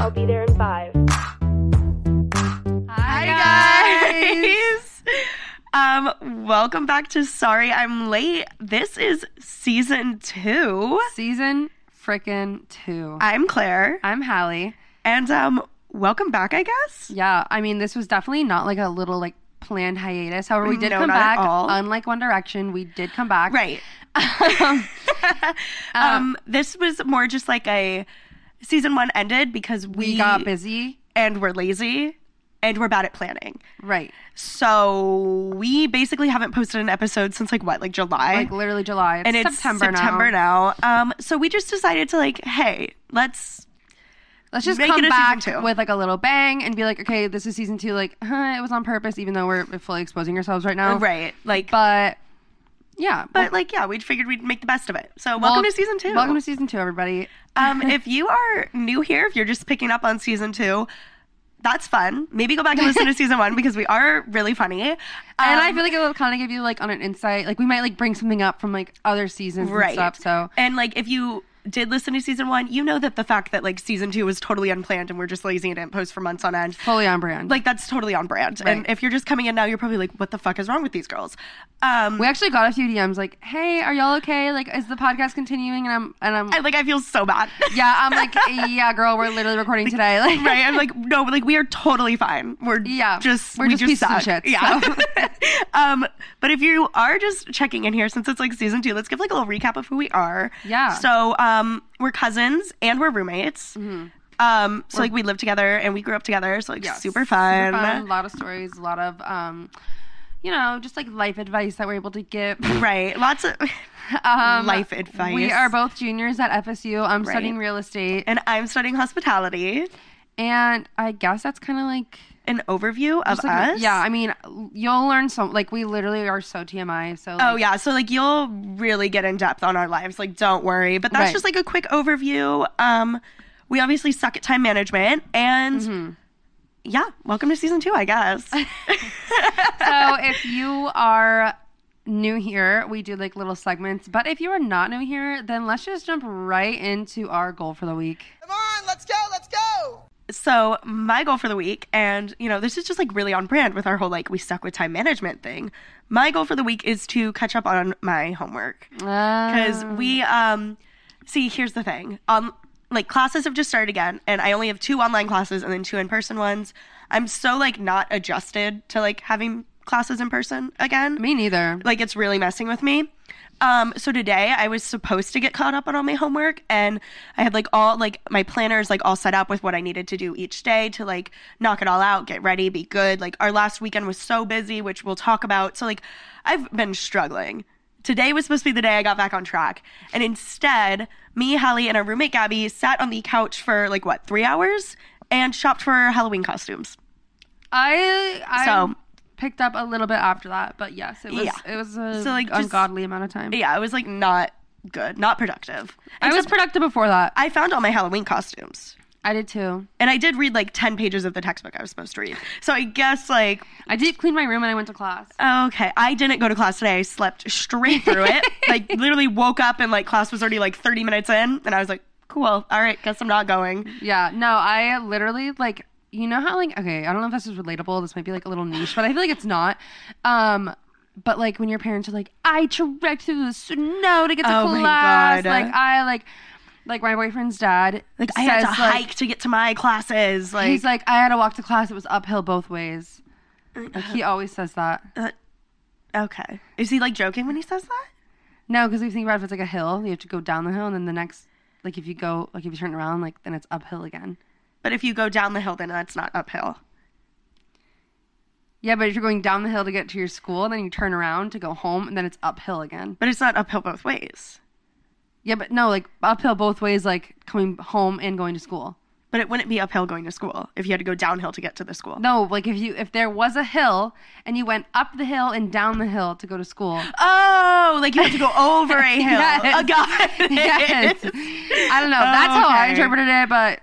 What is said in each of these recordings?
I'll be there in five. Hi, guys. um, welcome back to Sorry I'm Late. This is season two. Season frickin' two. I'm Claire, I'm Hallie. and um, welcome back. I guess. Yeah, I mean, this was definitely not like a little like planned hiatus. However, we did No, come not at back. all. Unlike One Direction, we did come back. Right. um, Um, this was more just like a season one ended because we, we got busy. and we're lazy and we're bad at planning. Right. So we basically haven't posted an episode since like what, like July. Like literally July. It's and it's September, September now. now. Um, so we just decided to like, hey, let's Let's just come back with like a little bang and be like, okay, this is season two. Like, huh, it was on purpose, even though we're fully exposing ourselves right now. right, like, but, Yeah, but yeah. like, yeah, we figured we'd make the best of it. So welcome to season two. Welcome to season two, everybody. um, if you are new here, if you're just picking up on season two, that's fun. Maybe go back and listen to season one because we are really funny. and I Um, feel like it will kind of give you like on an insight. Like we might like bring something up from like other seasons right. and stuff. So and like if you did listen to season one, you know that the fact that like season two was totally unplanned and we're just lazy and didn't post for months on end. fully on brand. Like that's totally on brand. And if you're just coming in now, you're probably like, "What the fuck is wrong with these girls?" Um, we actually got a few DMs like, "Hey, are y'all okay? Like, is the podcast continuing?" And I'm and I'm I, like I feel so bad. yeah, I'm like, yeah, girl, we're literally recording today. Like, right. I'm like, no, like we are totally fine. We're Yeah, just we're we just pieces of shit, Yeah. so. um, but if you are just checking in here, since it's like season two, let's give like a little recap of who we are. Yeah. So um, we're cousins and we're roommates. Um, so like we live together and we grew up together. So like Yes, super fun. A lot of stories, a lot of um, you know, just like life advice that we're able to give. Right. Lots of Um, life advice. We are both juniors at FSU. I'm Right. studying real estate, and I'm studying hospitality. and I guess that's kind of like An overview of just like a- us. yeah. I mean, you'll learn so like we literally are so TMI. So Oh yeah, so like you'll really get in depth on our lives. Like don't worry, but that's Right. just like a quick overview. Um, we obviously suck at time management, and Mm-hmm. yeah, welcome to season two, I guess. so if you are new here, we do like little segments. But if you are not new here, then let's just jump right into our goal for the week. Come on, let's go, let's go. So my goal for the week, and you know, this is just like really on brand with our whole like we stuck with time management thing. My goal for the week is to catch up on my homework. because Uh, we um see here's the thing um like classes have just started again and i only have two online classes and then two in-person ones i'm so like not adjusted to like having classes in person again me neither. like it's really messing with me um so today i was supposed to get caught up on all my homework and i had like all like my planners like all set up with what i needed to do each day to like knock it all out get ready be good. Like our last weekend was so busy which we'll talk about. So like i've been struggling. Today was supposed to be the day i got back on track and instead me hallie and our roommate gabby sat on the couch for like what three hours and shopped for halloween costumes. I I So- picked up a little bit after that, but yes, it was Yeah. it was a So, like, just- ungodly amount of time. yeah it was like not good not productive I was productive before that. i found all my halloween costumes I did too. And I did read like 10 pages of the textbook I was supposed to read. So I guess like, I did clean my room and I went to class. okay, I didn't go to class today. I slept straight through it. like literally woke up and like class was already like 30 minutes in. And I was like, cool. All right. Guess I'm not going. Yeah, no, I literally like you know how like okay, I don't know if this is relatable. This might be like a little niche, but I feel like it's not. Um, but like when your parents are like, I trekked through the snow to get to Oh my class. God. Like I like like my boyfriend's dad Like I had to says, like, hike to get to my classes. Like, he's like I had to walk to class. It was uphill both ways. Like he always says that. uh, okay. Is he like joking when he says that? No, because we think about if it's like a hill, you have to go down the hill, and then the next, like if you go, like if you turn around, like then it's uphill again. But if you go down the hill, then that's not uphill. Yeah, but if you're going down the hill to get to your school, then you turn around to go home, and then it's uphill again. But it's not uphill both ways. Yeah, but no, like uphill both ways, like coming home and going to school. But it wouldn't be uphill going to school if you had to go downhill to get to the school. No, like if you if there was a hill and you went up the hill and down the hill to go to school. Oh, like you have to go over a hill. Yes. Oh, it. yes. I don't know. That's how I interpreted it, but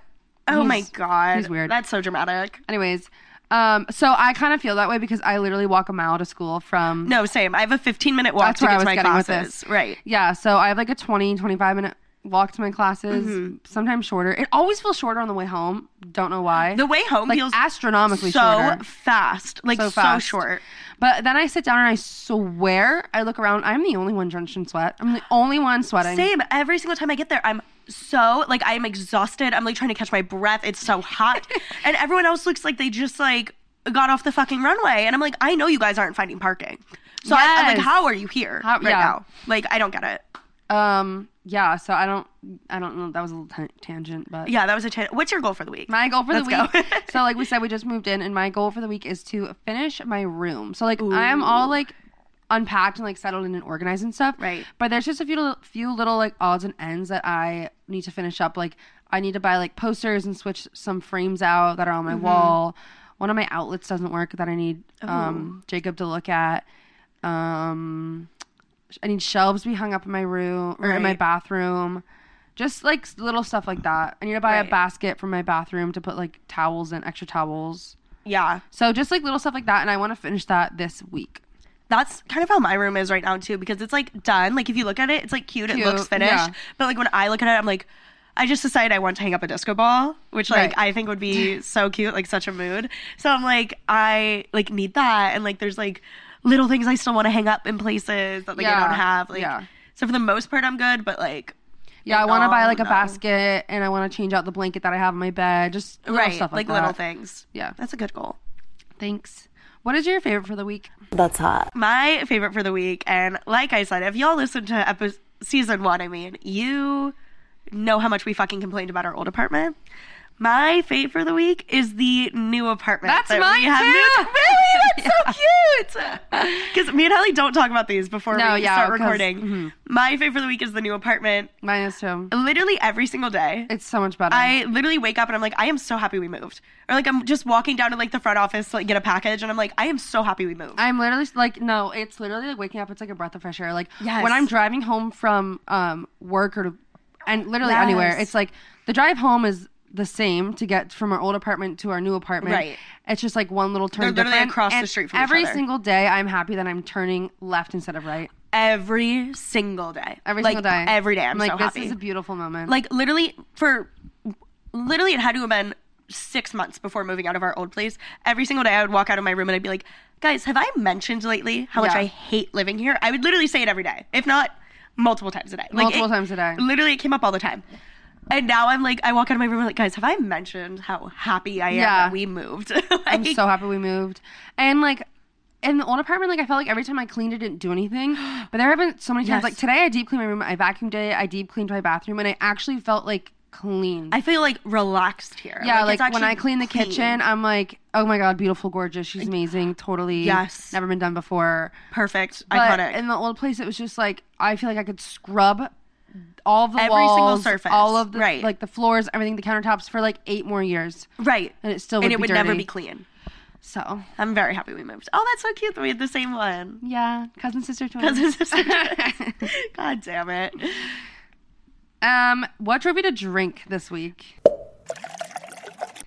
Oh my he's- god. he's weird. That's so dramatic. anyways, um so I kind of feel that way because I literally walk a mile to school from No, same. I have a 15 minute walk That's to where get I to was my getting with classes. this. Right. Yeah, so I have like a 20 25 minute walk to my classes. Sometimes shorter. It always feels shorter on the way home. Don't know why. The way home like feels astronomically shorter. so shorter. fast, like So so, fast. short. But then I sit down and I swear I look around. I'm the only one drenched in sweat. I'm the only one sweating. Same. Every single time I get there, I'm so like I'm exhausted. I'm like trying to catch my breath. It's so hot, and everyone else looks like they just like got off the fucking runway. And I'm like, I know you guys aren't finding parking. So I, I'm like, Yes. how are you here How- right yeah. now? Like, I don't get it. Um. Yeah. So I don't. I don't know. That was a little t- tangent, but Yeah, that was a. T- What's your goal for the week? My goal for the Let's week. so, like we said, we just moved in, and my goal for the week is to finish my room. So, like, I am all like unpacked and like settled in and organized and stuff. Right. But there's just a few little, few little like odds and ends that I need to finish up. Like, I need to buy like posters and switch some frames out that are on Mm-hmm. my wall. One of my outlets doesn't work that I need um, Jacob to look at. Um, I need shelves to be hung up in my room or in my bathroom. Just like little stuff like that. I need to buy a basket for my bathroom to put like towels and extra towels. yeah, So just like little stuff like that, and I want to finish that this week. That's kind of how my room is right now too, because it's like done. Like if you look at it, it's like cute. It looks finished. yeah. But like when I look at it, I'm like. I just decided I want to hang up a disco ball, which like Right. I think would be so cute, like such a mood. So I'm like, I like need that, and like there's like little things I still want to hang up in places that like I don't have. Like, yeah. so for the most part, I'm good, but like, Yeah, I want to buy no, like a no. basket, and I want to change out the blanket that I have in my bed. Just right, stuff like, like, little things. Yeah. that's a good goal. Thanks. What is your favorite for the week? That's hot. My favorite for the week, and like I said, if y'all listened to epi- season one, I mean, you know how much we fucking complained about our old apartment. My fave for the week is the new apartment. That's that mine we have too. Really? That's so cute. Because me and Hallie don't talk about these before No, we yeah, start recording. mhm. My fave for the week is the new apartment. Mine is too. Literally every single day. It's so much better. I literally wake up and I'm like, I am so happy we moved. Or like I'm just walking down to like the front office to like get a package and I'm like, I am so happy we moved. I'm literally like, no, it's literally like waking up. It's like a breath of fresh air. Like Yes. when I'm driving home from um, work or to, and literally Yes. anywhere, it's like the drive home is the same to get from our old apartment to our new apartment. Right. It's just like one little turn. They're literally different. across the street from each every other. single day. I'm happy that I'm turning left instead of right. every single day. Every like, single day. Every day. I'm, like, so this happy. is a beautiful moment. like literally for literally it had to have been six months before moving out of our old place. Every single day I would walk out of my room and I'd be like, guys, have I mentioned lately how much I hate living here? I would literally say it every day, if not multiple times a day. Like, Multiple it- times a day. Literally, it came up all the time. And now I'm like, I walk out of my room I'm like, guys, have I mentioned how happy I am Yeah. that we moved? I'm so happy we moved. And like in the old apartment, like I felt like every time I cleaned it didn't do anything. But there have been so many times Yes. like today I deep cleaned my room, I vacuumed it, I deep cleaned my bathroom, and I actually felt like clean. I feel like relaxed here. yeah, it's like, when actually I clean the kitchen, I'm like, oh my god, beautiful, gorgeous. She's amazing, totally. Yes. never been done before. perfect, But iconic. in the old place, it was just like I feel like I could scrub all of the Every single surface, all of the right. like the floors, everything, the countertops for like eight more years, right. and it still would and it would never be clean. So I'm very happy we moved. Oh, that's so cute that we had the same one. yeah, cousin sister twins. Cousin sister twins. God damn it. Um, what drove you to drink this week?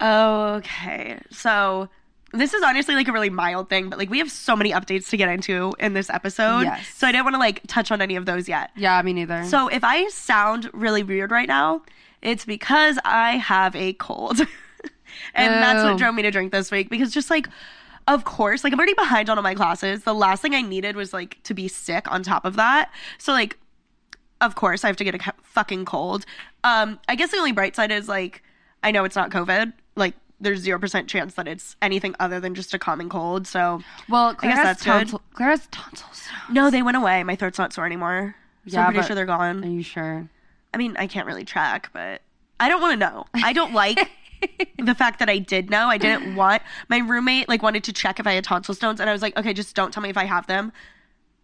Okay. So this is honestly like a really mild thing, but like we have so many updates to get into in this episode. Yes. So I didn't want to like touch on any of those yet. Yeah, me neither. So if I sound really weird right now, it's because I have a cold. and that's what drove me to drink this week because just like of course, like I'm already behind on all my classes. The last thing I needed was like to be sick on top of that. So like of course I have to get a fucking cold. Um I guess the only bright side is like I know it's not COVID. There's 0% chance that it's anything other than just a common cold. So well, Claire guess that's good. tonsil- Claire has tonsils. no, they went away. My throat's not sore anymore. So Yeah, I'm pretty sure they're gone. Are you sure? I mean, I can't really track, but I don't want to know. I don't like the fact that I did know. I didn't want my roommate like wanted to check if I had tonsil stones, and I was like, okay, just don't tell me if I have them.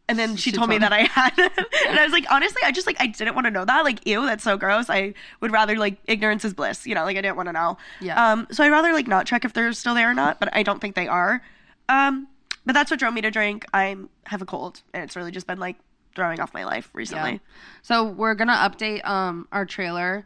And then she, She told me that I had them, and I was like, honestly, I just like I didn't want to know that. Like, ew, that's so gross. I would rather like ignorance is bliss. You know, like I didn't want to know. Yeah. Um. So I'd rather like not check if they're still there or not, but I don't think they are. Um. But that's what drove me to drink. I have a cold, and it's really just been like throwing off my life recently. Yeah. So we're gonna update um our trailer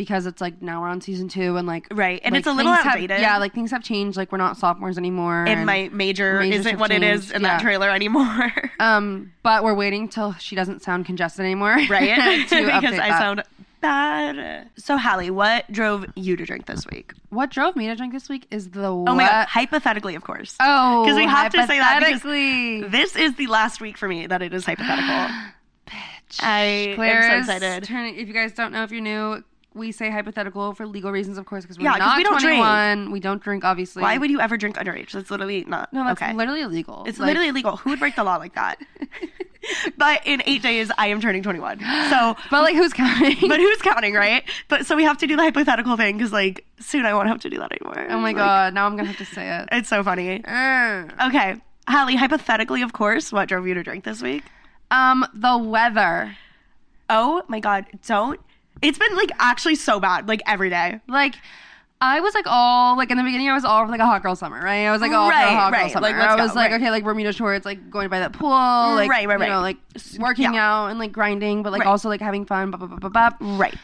because it's like now we're on season two and like Right, and like, it's a little things have- outdated. yeah, like things have changed. Like we're not sophomores anymore. and my major isn't what it is in yeah. that trailer anymore. um, but we're waiting till she doesn't sound congested anymore, right? because I that. sound bad. So, Hallie, what drove you to drink this week? What drove me to drink this week is the Oh my god, hypothetically, of course. Oh, because we have to say that because hypothetically. This is the last week for me that it is hypothetical. Bitch. I am so excited. if you guys don't know, if you're new, we say hypothetical for legal reasons, of course, because we're Yeah, not we don't drink. We don't drink, obviously. Why would you ever drink underage? That's literally not No, that's okay. literally illegal. it's Like, literally illegal. Who would break the law like that? but in eight days, I am turning 21. So, But like, who's counting? but who's counting, right? But so we have to do the hypothetical thing because, like, soon I won't have to do that anymore. oh my Like, god! Now I'm gonna have to say it. It's so funny. Ugh. Okay. Hallie, hypothetically, of course, what drove you to drink this week? Um, the weather. Oh my god, don't. It's been like actually so bad, like every day. Like, I was like all like in the beginning, I was all like a hot girl summer, right? I was like all for Right, a hot girl summer. Like, I was go, like, right. okay, like Bermuda shorts, like going by that pool, like Right, right, You know, right. like working yeah. out and like grinding, but like Right. also like having fun. Blah, blah, blah, blah, blah. Right.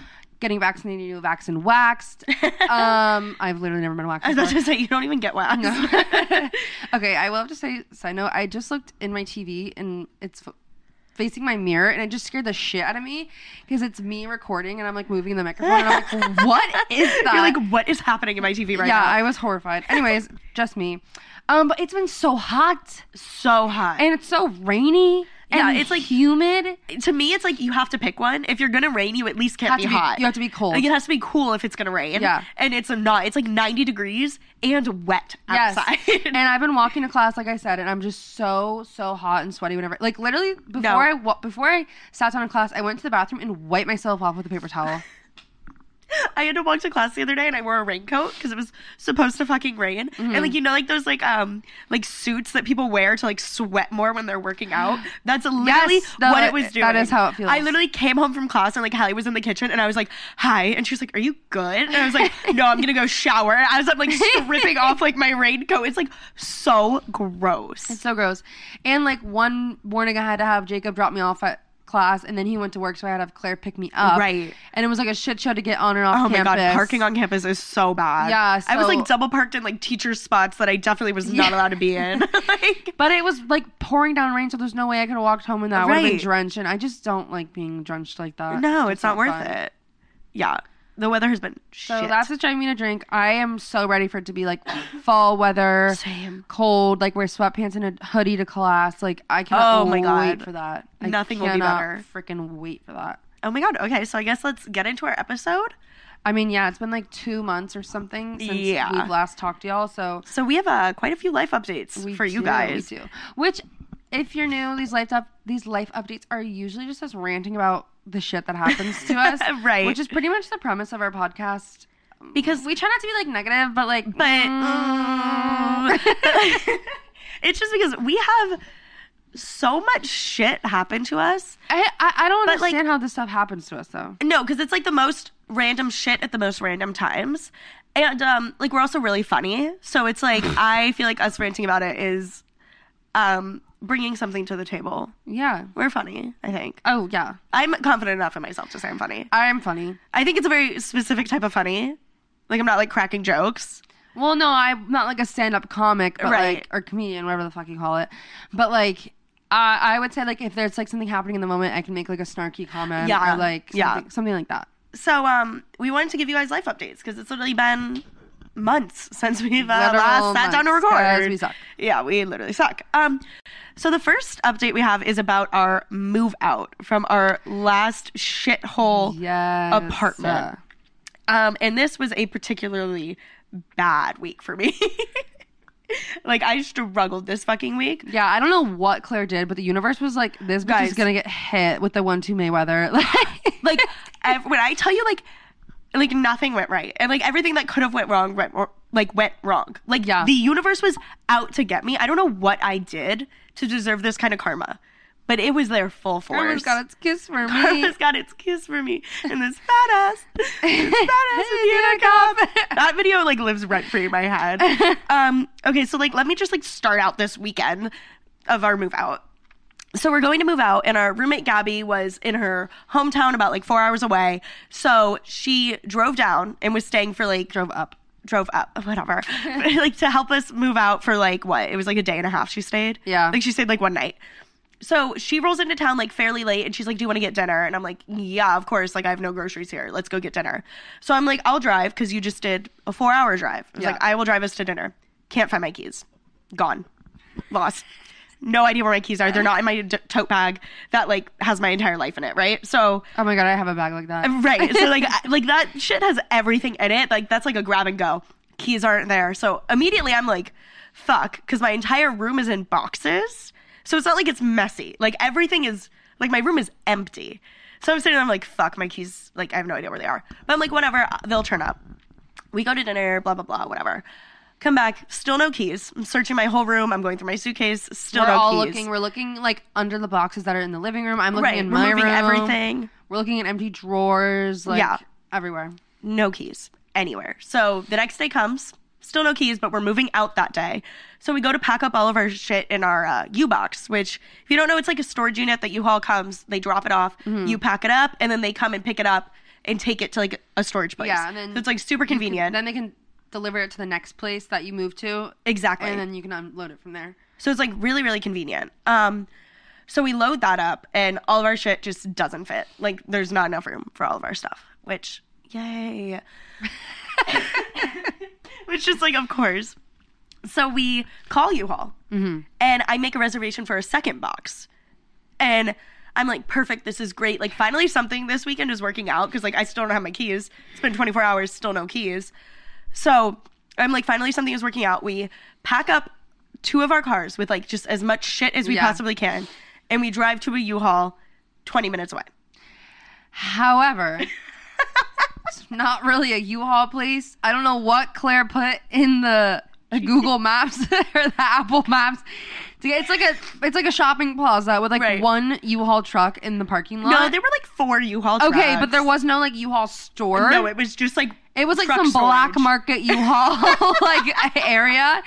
Getting vaccinated, you vax and waxed. um, I've literally never been waxed. I was about to say you don't even get waxed. No. okay, I will have to say, side note, I just looked in my TV and it's facing my mirror and it just scared the shit out of me because it's me recording and I'm like moving the microphone and I'm like, what is that? You're like, what is happening in my TV right yeah, now? Yeah, I was horrified. Anyways, just me. Um, but it's been so hot so hot. and it's so rainy. Yeah, it's like- humid. to me, it's like you have to pick one. If you're gonna rain, you at least can't be, be- hot. you have to be cold. Like, it has to be cool if it's gonna rain. Yeah. And it's not. It's like 90 degrees and wet outside. Yes. and I've been walking to class, like I said, and I'm just so so hot and sweaty whenever. Like literally before No. I before I sat down in class, I went to the bathroom and wiped myself off with a paper towel. I had to walk to class the other day and I wore a raincoat because it was supposed to fucking rain. Mm-hmm. And like you know, like those like um like suits that people wear to like sweat more when they're working out. That's literally Yes, no, what it was that doing. is how it feels. I literally came home from class and like Hallie was in the kitchen and I was like, "Hi," and she was like, "Are you good?" And I was like, "No, I'm gonna go shower." And I was like stripping off like my raincoat. It's like so gross. It's so gross. And like one morning, I had to have Jacob drop me off at class, and then he went to work, so I had to have Claire pick me up. Right. And it was like a shit show to get on and off Oh my god, parking on campus is so bad. Yeah, I was like double parked in like teacher spots that I definitely was not allowed to be in. like But it was like pouring down rain, so there's no way I could have walked home in that. I would have been drenched, and I just don't like being drenched like that. No, it's, not, worth fun. it. Yeah, the weather has been So shit. that's what's driving me to drink. I am so ready for it to be like fall weather, Same. cold, like wear sweatpants and a hoodie to class. Like I cannot Oh my wait God. for that. I Nothing will be better. Freaking wait for that. Oh my god. Okay, so I guess let's get into our episode. I mean, yeah, it's been like two months or something since Yeah. we've last talked to y'all. So So we have uh, quite a few life updates we for you guys. We do. Which, if you're new, these life up these life updates are usually just us ranting about the shit that happens to us, Right. Which is pretty much the premise of our podcast. Because We try not to be like negative, but like, but mm, it's just because we have so much shit happen to us. I, I I don't But, like- understand how this stuff happens to us though. No, because it's like the most random shit at the most random times. And um like we're also really funny. So it's like I feel like us ranting about it is um bringing something to the table. Yeah. We're funny, I think. Oh yeah. I'm confident enough in myself to say I'm funny. I am funny. I think it's a very specific type of funny. Like I'm not like cracking jokes. Well, no, I'm not like a stand-up comic, but Right. like or comedian, whatever the fuck you call it. But like, I I would say like if there's like something happening in the moment, I can make like a snarky comment, Yeah, or like something, yeah. something like that. So um we wanted to give you guys life updates because it's literally been months since we've uh, last sat down to record. we suck. Yeah, we literally suck. Um so the first update we have is about our move out from our last shithole Yes. apartment. Um, and this was a particularly bad week for me. like I struggled this fucking week. Yeah, I don't know what Claire did, but the universe was like, this bitch Guys. is gonna get hit with the one-two Mayweather. Like ev- when I tell you, like, like nothing went right, and like everything that could have went wrong went like went wrong. Like Yeah. the universe was out to get me. I don't know what I did to deserve this kind of karma, but it was there full force. Karma's got its kiss for me. Karma's got its kiss for me, and this fat ass, this fat ass with Unicop. That video like lives rent free in my head. Um, okay, so like let me just like start out this weekend of our move out. So we're going to move out, and our roommate Gabby was in her hometown about like four hours away. So she drove down and was staying for like Drove up. drove up, whatever, like to help us move out for like what? It was like a day and a half. She stayed. Yeah. like she stayed like one night. so she rolls into town like fairly late and she's like, Do you want to get dinner? And I'm like, Yeah, of course. Like, I have no groceries here. Let's go get dinner. So I'm like, I'll drive because you just did a four hour drive. I was Yeah. like, I will drive us to dinner. Can't find my keys. Gone. Lost. No idea where my keys are. They're not in my d- tote bag that like has my entire life in it, right? So Oh my god, I have a bag like that. Uh, right. So like I- like that shit has everything in it. Like that's like a grab and go. Keys aren't there. So immediately I'm like, fuck, because my entire room is in boxes. So it's not like it's messy. Like everything is like my room is empty. So I'm sitting there, I'm like, fuck, my keys, like I have no idea where they are. But I'm like, whatever, they'll turn up. We go to dinner, blah, blah, blah, whatever. Come back, still no keys. I'm searching my whole room. I'm going through my suitcase, still we're no all keys. looking. We're looking like under the boxes that are in the living room. I'm looking right, in my removing room. everything. We're looking at empty drawers. Like, Yeah. everywhere. no keys anywhere. So the next day comes, still no keys, but we're moving out that day. So we go to pack up all of our shit in our uh, U box, which if you don't know, it's like a storage unit that U-Haul comes, they drop it off, Mm-hmm. you pack it up, and then they come and pick it up and take it to like a storage place. Yeah, and then so it's like super convenient. Then they can deliver it to the next place that you move to, exactly. and then you can unload it from there. So it's like really, really convenient. Um, so we load that up, and all of our shit just doesn't fit. Like, there's not enough room for all of our stuff, which, yay. which is like, of course. So we call U-Haul, and I make a reservation for a second box, and I'm like, perfect. This is great. Like, finally, something this weekend is working out because like I still don't have my keys. It's been 24 hours, still no keys. So I'm like, finally, something is working out. We pack up two of our cars with like just as much shit as we Yeah. possibly can, and we drive to a U-Haul 20 minutes away. However, it's not really a U-Haul place. I don't know what Claire put in the Google Maps or the Apple Maps. to get- It's like a it's like a shopping plaza with like Right. one U-Haul truck in the parking lot. No, there were like four U-Haul. Trucks. okay, but there was no like U-Haul store. no. It was just like It was like some black market U-Haul like area,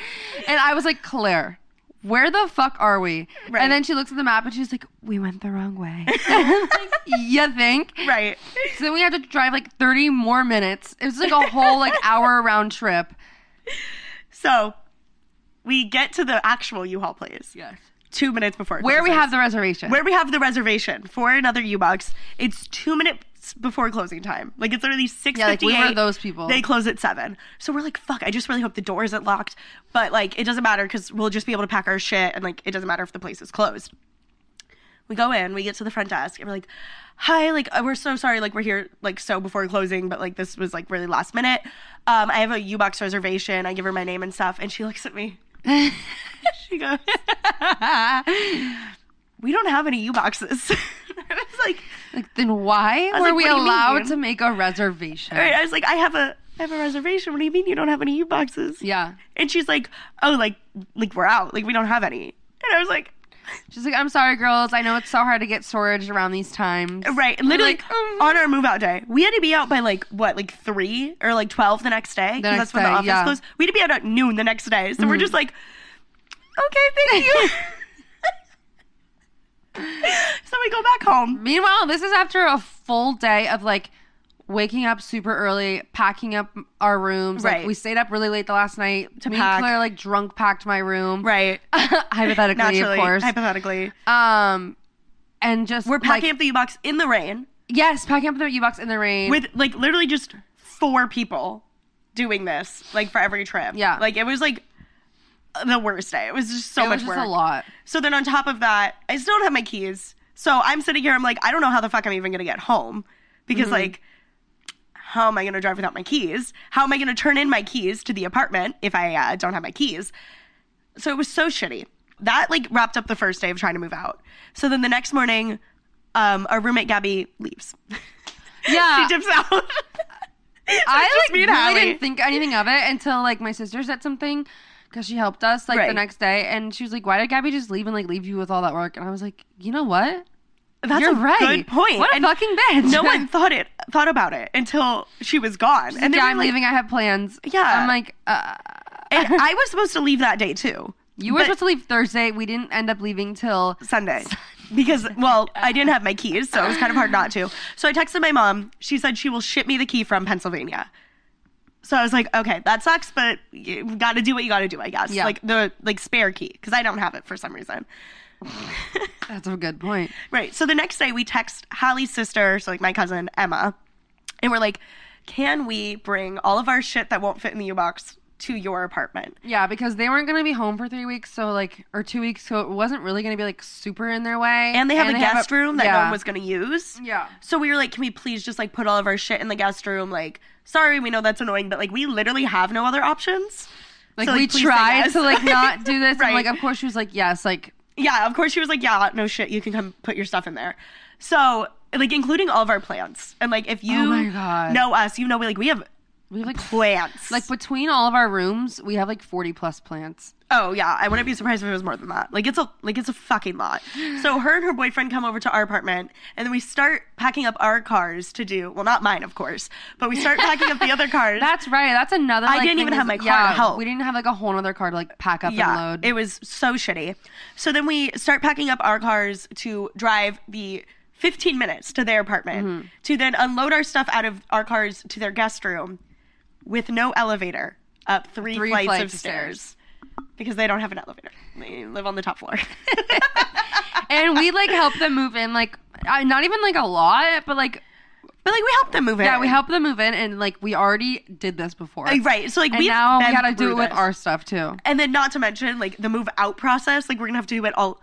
and I was like, Claire, where the fuck are we? Right. And then she looks at the map and she's like, we went the wrong way. Like, you think? Right. So then we had to drive like 30 more minutes. It was like a whole like hour round trip. So we get to the actual U-Haul place Yes. two minutes before Where we have the reservation. where we have the reservation for another U-Box. It's two minutes before closing time. Like it's literally six Yeah, like, we were those people. They close at seven. So we're like, fuck. I just really hope the door isn't locked. But like, it doesn't matter because we'll just be able to pack our shit, and like, it doesn't matter if the place is closed. We go in, we get to the front desk, and we're like, "Hi, like uh, we're so sorry, like we're here like so before closing, but like this was like really last minute. Um, I have a U-Box reservation. I give her my name and stuff, and she looks at me. she goes, "We don't have any U-Boxes." I was like, then why were like, we what do you allowed to make a reservation? All right, I was like, I have a I have a reservation. What do you mean you don't have any U boxes? Yeah. And she's like, Oh, like like we're out. Like we don't have any. And I was like, She's like, I'm sorry, girls. I know it's so hard to get storage around these times. Right. Literally like, um, on our move out day. We had to be out by like what, like three or like twelve the next day? Because that's when the office yeah. closed. We had to be out at noon the next day. So we're just like, Okay, thank you. so we go back home. Meanwhile, this is after a full day of like waking up super early, packing up our rooms. Like Right. we stayed up really late the last night. To Me pack. and Claire like drunk packed my room. Right. Hypothetically, Naturally. of course. Hypothetically. um and just We're packing like, up the U box in the rain. Yes, packing up the U box in the rain. with like literally just four people doing this like for every trip. Yeah. like it was like the worst day. It was just so it much was just work. a lot. So then on top of that, I still don't have my keys. So I'm sitting here. I'm like, I don't know how the fuck I'm even gonna get home because Mm-hmm. like. How am I going to drive without my keys? How am I going to turn in my keys to the apartment if I uh, don't have my keys? So it was so shitty. That like wrapped up the first day of trying to move out. So then the next morning, um, our roommate Gabby leaves. Yeah. she dips out. So I just like really Hallie. didn't think anything of it until like my sister said something because she helped us like the next day, and she was like, "Why did Gabby just leave and like leave you with all that work?" And I was like, "You know what? That's You're a right. good point. What a And fucking bitch. no one thought it thought about it until she was gone. and And yeah, I'm like, leaving. I have plans. Yeah. I'm like, uh, And I was supposed to leave that day too. you were supposed to leave Thursday. We didn't end up leaving till Sunday. Because well, I didn't have my keys, so it was kind of hard not to. So I texted my mom. She said she will ship me the key from Pennsylvania. So I was like, okay, that sucks, but you got to do what you got to do, I guess. Yeah. Like the like spare key because I don't have it for some reason. That's a good point. Right. So the next day we text Hallie's sister, so like my cousin Emma, and we're like, "Can we bring all of our shit that won't fit in the U-Box to your apartment?" Yeah, because they weren't gonna be home for three weeks, so like or two weeks, so it wasn't really gonna be like super in their way. And they have a guest room that no one was going to use. Yeah. So we were like, "Can we please just like put all of our shit in the guest room?" Like, sorry, we know that's annoying, but like we literally have no other options. Like So, we tried yes. to like not do this, Right. and like of course she was like yes, like Yeah, of course she was like, "Yeah, no shit, you can come put your stuff in there." So like including all of our plants, and like if oh you Oh my God. know us, you know we like we have we have like plants. like between all of our rooms, we have like forty plus plants. Oh yeah, I wouldn't be surprised if it was more than that. Like it's a like it's a fucking lot. So her and her boyfriend come over to our apartment, and then we start packing up our cars to do. Well, not mine, of course, but we start packing up the other cars. That's right. That's another. I like, didn't even is- have my car yeah, to help. We didn't have like a whole other car to like pack up yeah, and load. it was so shitty. So then we start packing up our cars to drive the 15 minutes to their apartment Mm-hmm. to then unload our stuff out of our cars to their guest room with no elevator up three, Three flights, flights of stairs. stairs. Because they don't have an elevator. They live on the top floor. and we like help them move in, like I, not even like a lot, but like But like we helped them move in. yeah, we help them move in, and like we already did this before. Uh, right. So like we now we gotta do it with our stuff too. and then not to mention like the move out process. Like we're gonna have to do it all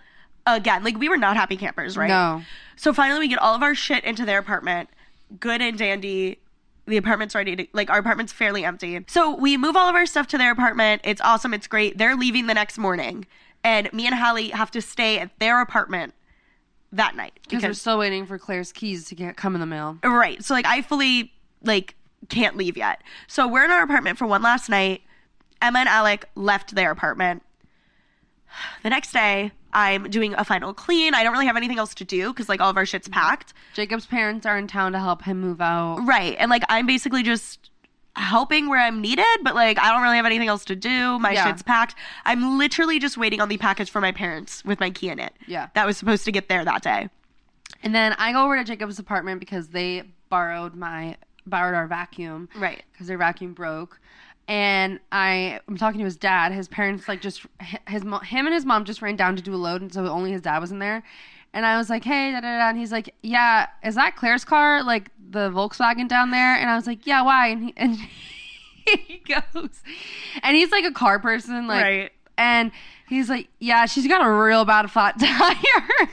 again. Like we were not happy campers, right? No. So finally we get all of our shit into their apartment, good and dandy. The apartment's ready to like our apartment's fairly empty. So we move all of our stuff to their apartment. It's awesome. It's great. They're leaving the next morning, and me and Hallie have to stay at their apartment that night Because we're still waiting for Claire's keys to get come in the mail. Right. So like I fully like can't leave yet. So we're in our apartment for one last night. Emma and Alec left their apartment. The next day, I'm doing a final clean. I don't really have anything else to do because like all of our shit's mm-hmm. packed. Jacob's parents are in town to help him move out. Right. And like I'm basically just helping where I'm needed, but like I don't really have anything else to do. My Yeah. shit's packed. I'm literally just waiting on the package for my parents with my key in it. Yeah. That was supposed to get there that day. And then I go over to Jacob's apartment because they borrowed my borrowed our vacuum. Right. Because their vacuum broke. And I I'm talking to his dad. His parents like just his him and his mom just ran down to do a load, and so only his dad was in there. And I was like, "Hey," da, da, da. and he's like, "Yeah, is that Claire's car? Like the Volkswagen down there?" And I was like, "Yeah, why?" And he and he goes, and he's like a car person, like, Right. and he's like, "Yeah, she's got a real bad flat tire."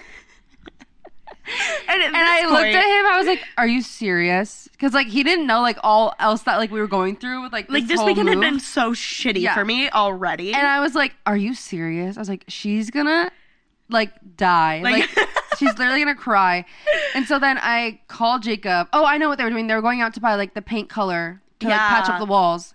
And, And I this looked at him. I was like, "Are you serious?" Because like he didn't know like all else that like we were going through with like like this whole weekend move. had been so shitty Yeah. for me already. and I was like, "Are you serious?" I was like, "She's gonna like die. Like- Like, she's literally gonna cry." And so then I called Jacob. Oh, I know what they were doing. They were going out to buy like the paint color to like patch up the walls.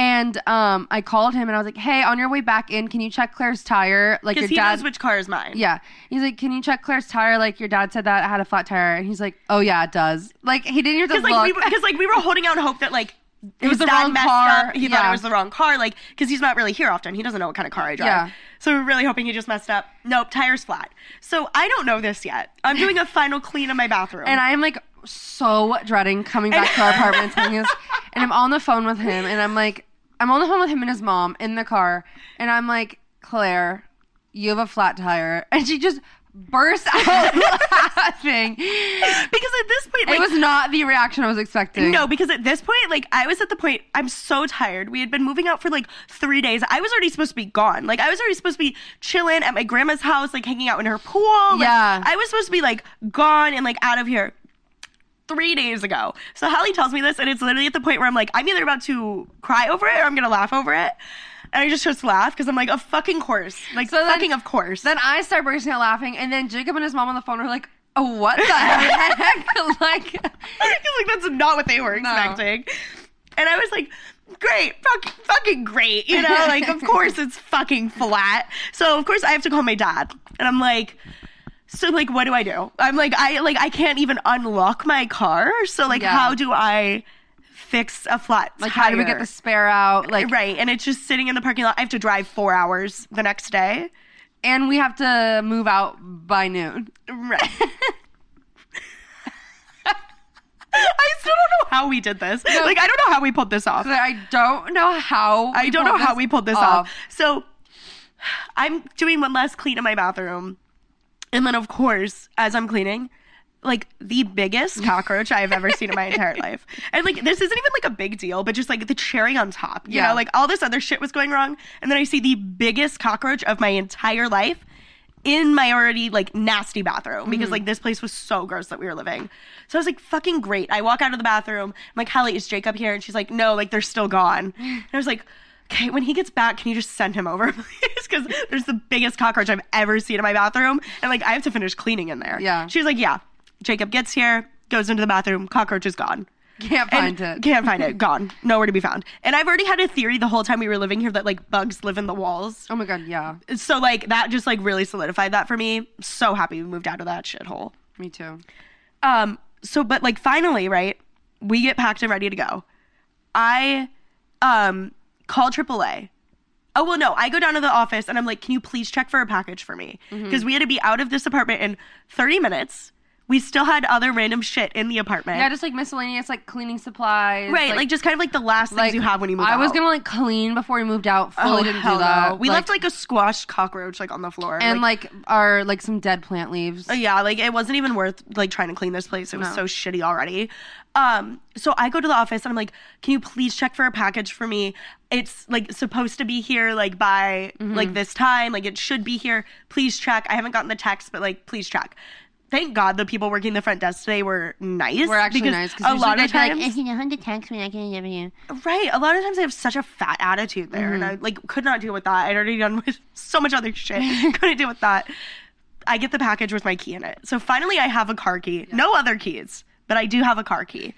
And um, I called him and I was like, "Hey, on your way back in, can you check Claire's tire? Like your he dad." knows which car is mine. Yeah. He's like, Can you check Claire's tire? Like your dad said that I had a flat tire. And he's like, Oh yeah, it does. Like he didn't even just like we look. because like we were holding out hope that like It was the wrong car. Up. He thought it was the wrong car, like because he's not really here often. He doesn't know what kind of car I drive. Yeah. So we're really hoping he just messed up. Nope, tire's flat. So I don't know this yet. I'm doing a final clean in my bathroom. and I'm like so dreading coming back to our apartment and telling us. And I'm on the phone with him and I'm like, I'm on the phone with him and his mom in the car. And I'm like, Claire, you have a flat tire. And she just burst out laughing. because at this point, like, it was not the reaction I was expecting. No, because at this point, like I was at the point, I'm so tired. We had been moving out for like three days. I was already supposed to be gone. Like I was already supposed to be chilling at my grandma's house, like hanging out in her pool. Like, Yeah. I was supposed to be like gone and like out of here three days ago. So Hallie tells me this, and it's literally at the point where I'm like, I'm either about to cry over it or I'm gonna laugh over it. And I just chose to laugh because I'm like, of fucking course. Like, So then- fucking of course. Then I start bursting out laughing, and then Jacob and his mom on the phone are like, "Oh, what the heck?" like, because like that's not what they were No. expecting. And I was like, great, fuck, fucking great, you know, like of course it's fucking flat. So of course I have to call my dad, and I'm like. So like what do I do? I'm like I like I can't even unlock my car. So like Yeah. how do I fix a flat like how do we get the spare out? Like, right, and it's just sitting in the parking lot. I have to drive 4 hours the next day. and we have to move out by noon. Right. I still don't know how we did this. Like I don't know how we pulled this off. I don't know how. I don't know how we pulled this off. So I'm doing one last clean in my bathroom. And then, of course, as I'm cleaning, like the biggest cockroach I have ever seen in my entire life. And like, this isn't even like a big deal, but just like the cherry on top, you Yeah. know, like all this other shit was going wrong. And then I see the biggest cockroach of my entire life in my already like nasty bathroom because Mm-hmm. like this place was so gross that we were living. So I was like, fucking great. I walk out of the bathroom. I'm like, Hallie, is Jacob here? And she's like, no, like they're still gone. And I was like, okay, when he gets back, can you just send him over, please? Because there's the biggest cockroach I've ever seen in my bathroom. And like, I have to finish cleaning in there. Yeah. She was like, yeah. Jacob gets here, goes into the bathroom, cockroach is gone. Can't And find it. Can't find it. Gone. Nowhere to be found. And I've already had a theory the whole time we were living here that like bugs live in the walls. Oh my god, yeah. So like that just like really solidified that for me. So happy we moved out of that shithole. Me too. Um, so but like finally, right, we get packed and ready to go. I um call AAA. Oh well no, I go down to the office and I'm like, can you please check for a package for me? Mm-hmm. Because we had to be out of this apartment in 30 minutes. We still had other random shit in the apartment. Yeah, just like miscellaneous like cleaning supplies. right, like, just kind of like the last things you have when you move out. I out. was gonna like clean before we moved out. Fully Oh, didn't do that. no. We left like a squashed cockroach like on the floor. and like, our like some dead plant leaves. Uh, yeah, like it wasn't even worth like trying to clean this place. It was No. so shitty already. Um, so I go to the office and I'm like, "Can you please check for a package for me? It's like supposed to be here like by Mm-hmm. like this time. Like it should be here. Please check. I haven't gotten the text, but like please check." Thank God the people working the front desk today were nice. We're actually nice because a lot of like, times, If you know to text me, I can you. right? A lot of times I have such a fat attitude there, and I Mm-hmm. like could not deal with that. I'd already done with so much other shit. Couldn't deal with that. I get the package with my key in it. So finally, I have a car key. No other keys, but I do have a car key.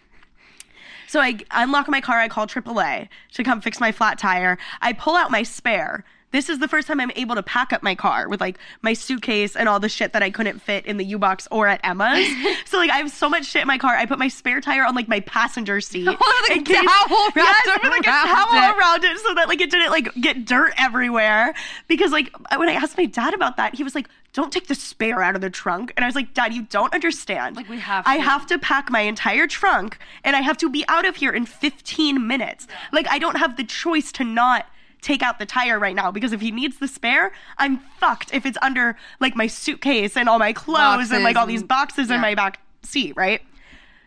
So I unlock my car. I call AAA to come fix my flat tire. I pull out my spare. This is the first time I'm able to pack up my car with like my suitcase and all the shit that I couldn't fit in the U box or at Emma's. so like I have so much shit in my car. I put my spare tire on like my passenger seat. With, like, in case- towel wrapped yes, I like a towel it. around it so that like it didn't like get dirt everywhere. Because like when I asked my dad about that, he was like, "Don't take the spare out of the trunk." And I was like, "Dad, you don't understand. Like, we have I have to pack my entire trunk, and I have to be out of here in 15 minutes. Like I don't have the choice to not." Take out the tire right now because if he needs the spare, I'm fucked. If it's under like my suitcase and all my clothes and like all Boxes these and- boxes in yeah. my back seat, right?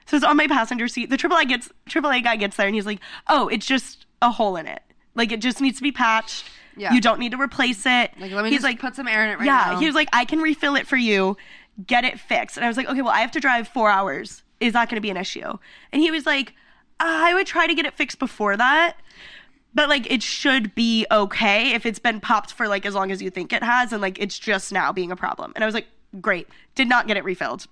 So it's on my passenger seat. The AAA gets AAA guy gets there and he's like, "Oh, it's just a hole in it. Like it just needs to be patched. Yeah. You don't need to replace it." Like, let me he's like, put some air in it right "Yeah." now. He was like, "I can refill it for you. Get it fixed." And I was like, "Okay, well, I have to drive four hours. Is that going to be an issue?" And he was like, "I would try to get it fixed before that." But like it should be okay if it's been popped for like as long as you think it has and like it's just now being a problem. And I was like, great. Did not get it refilled.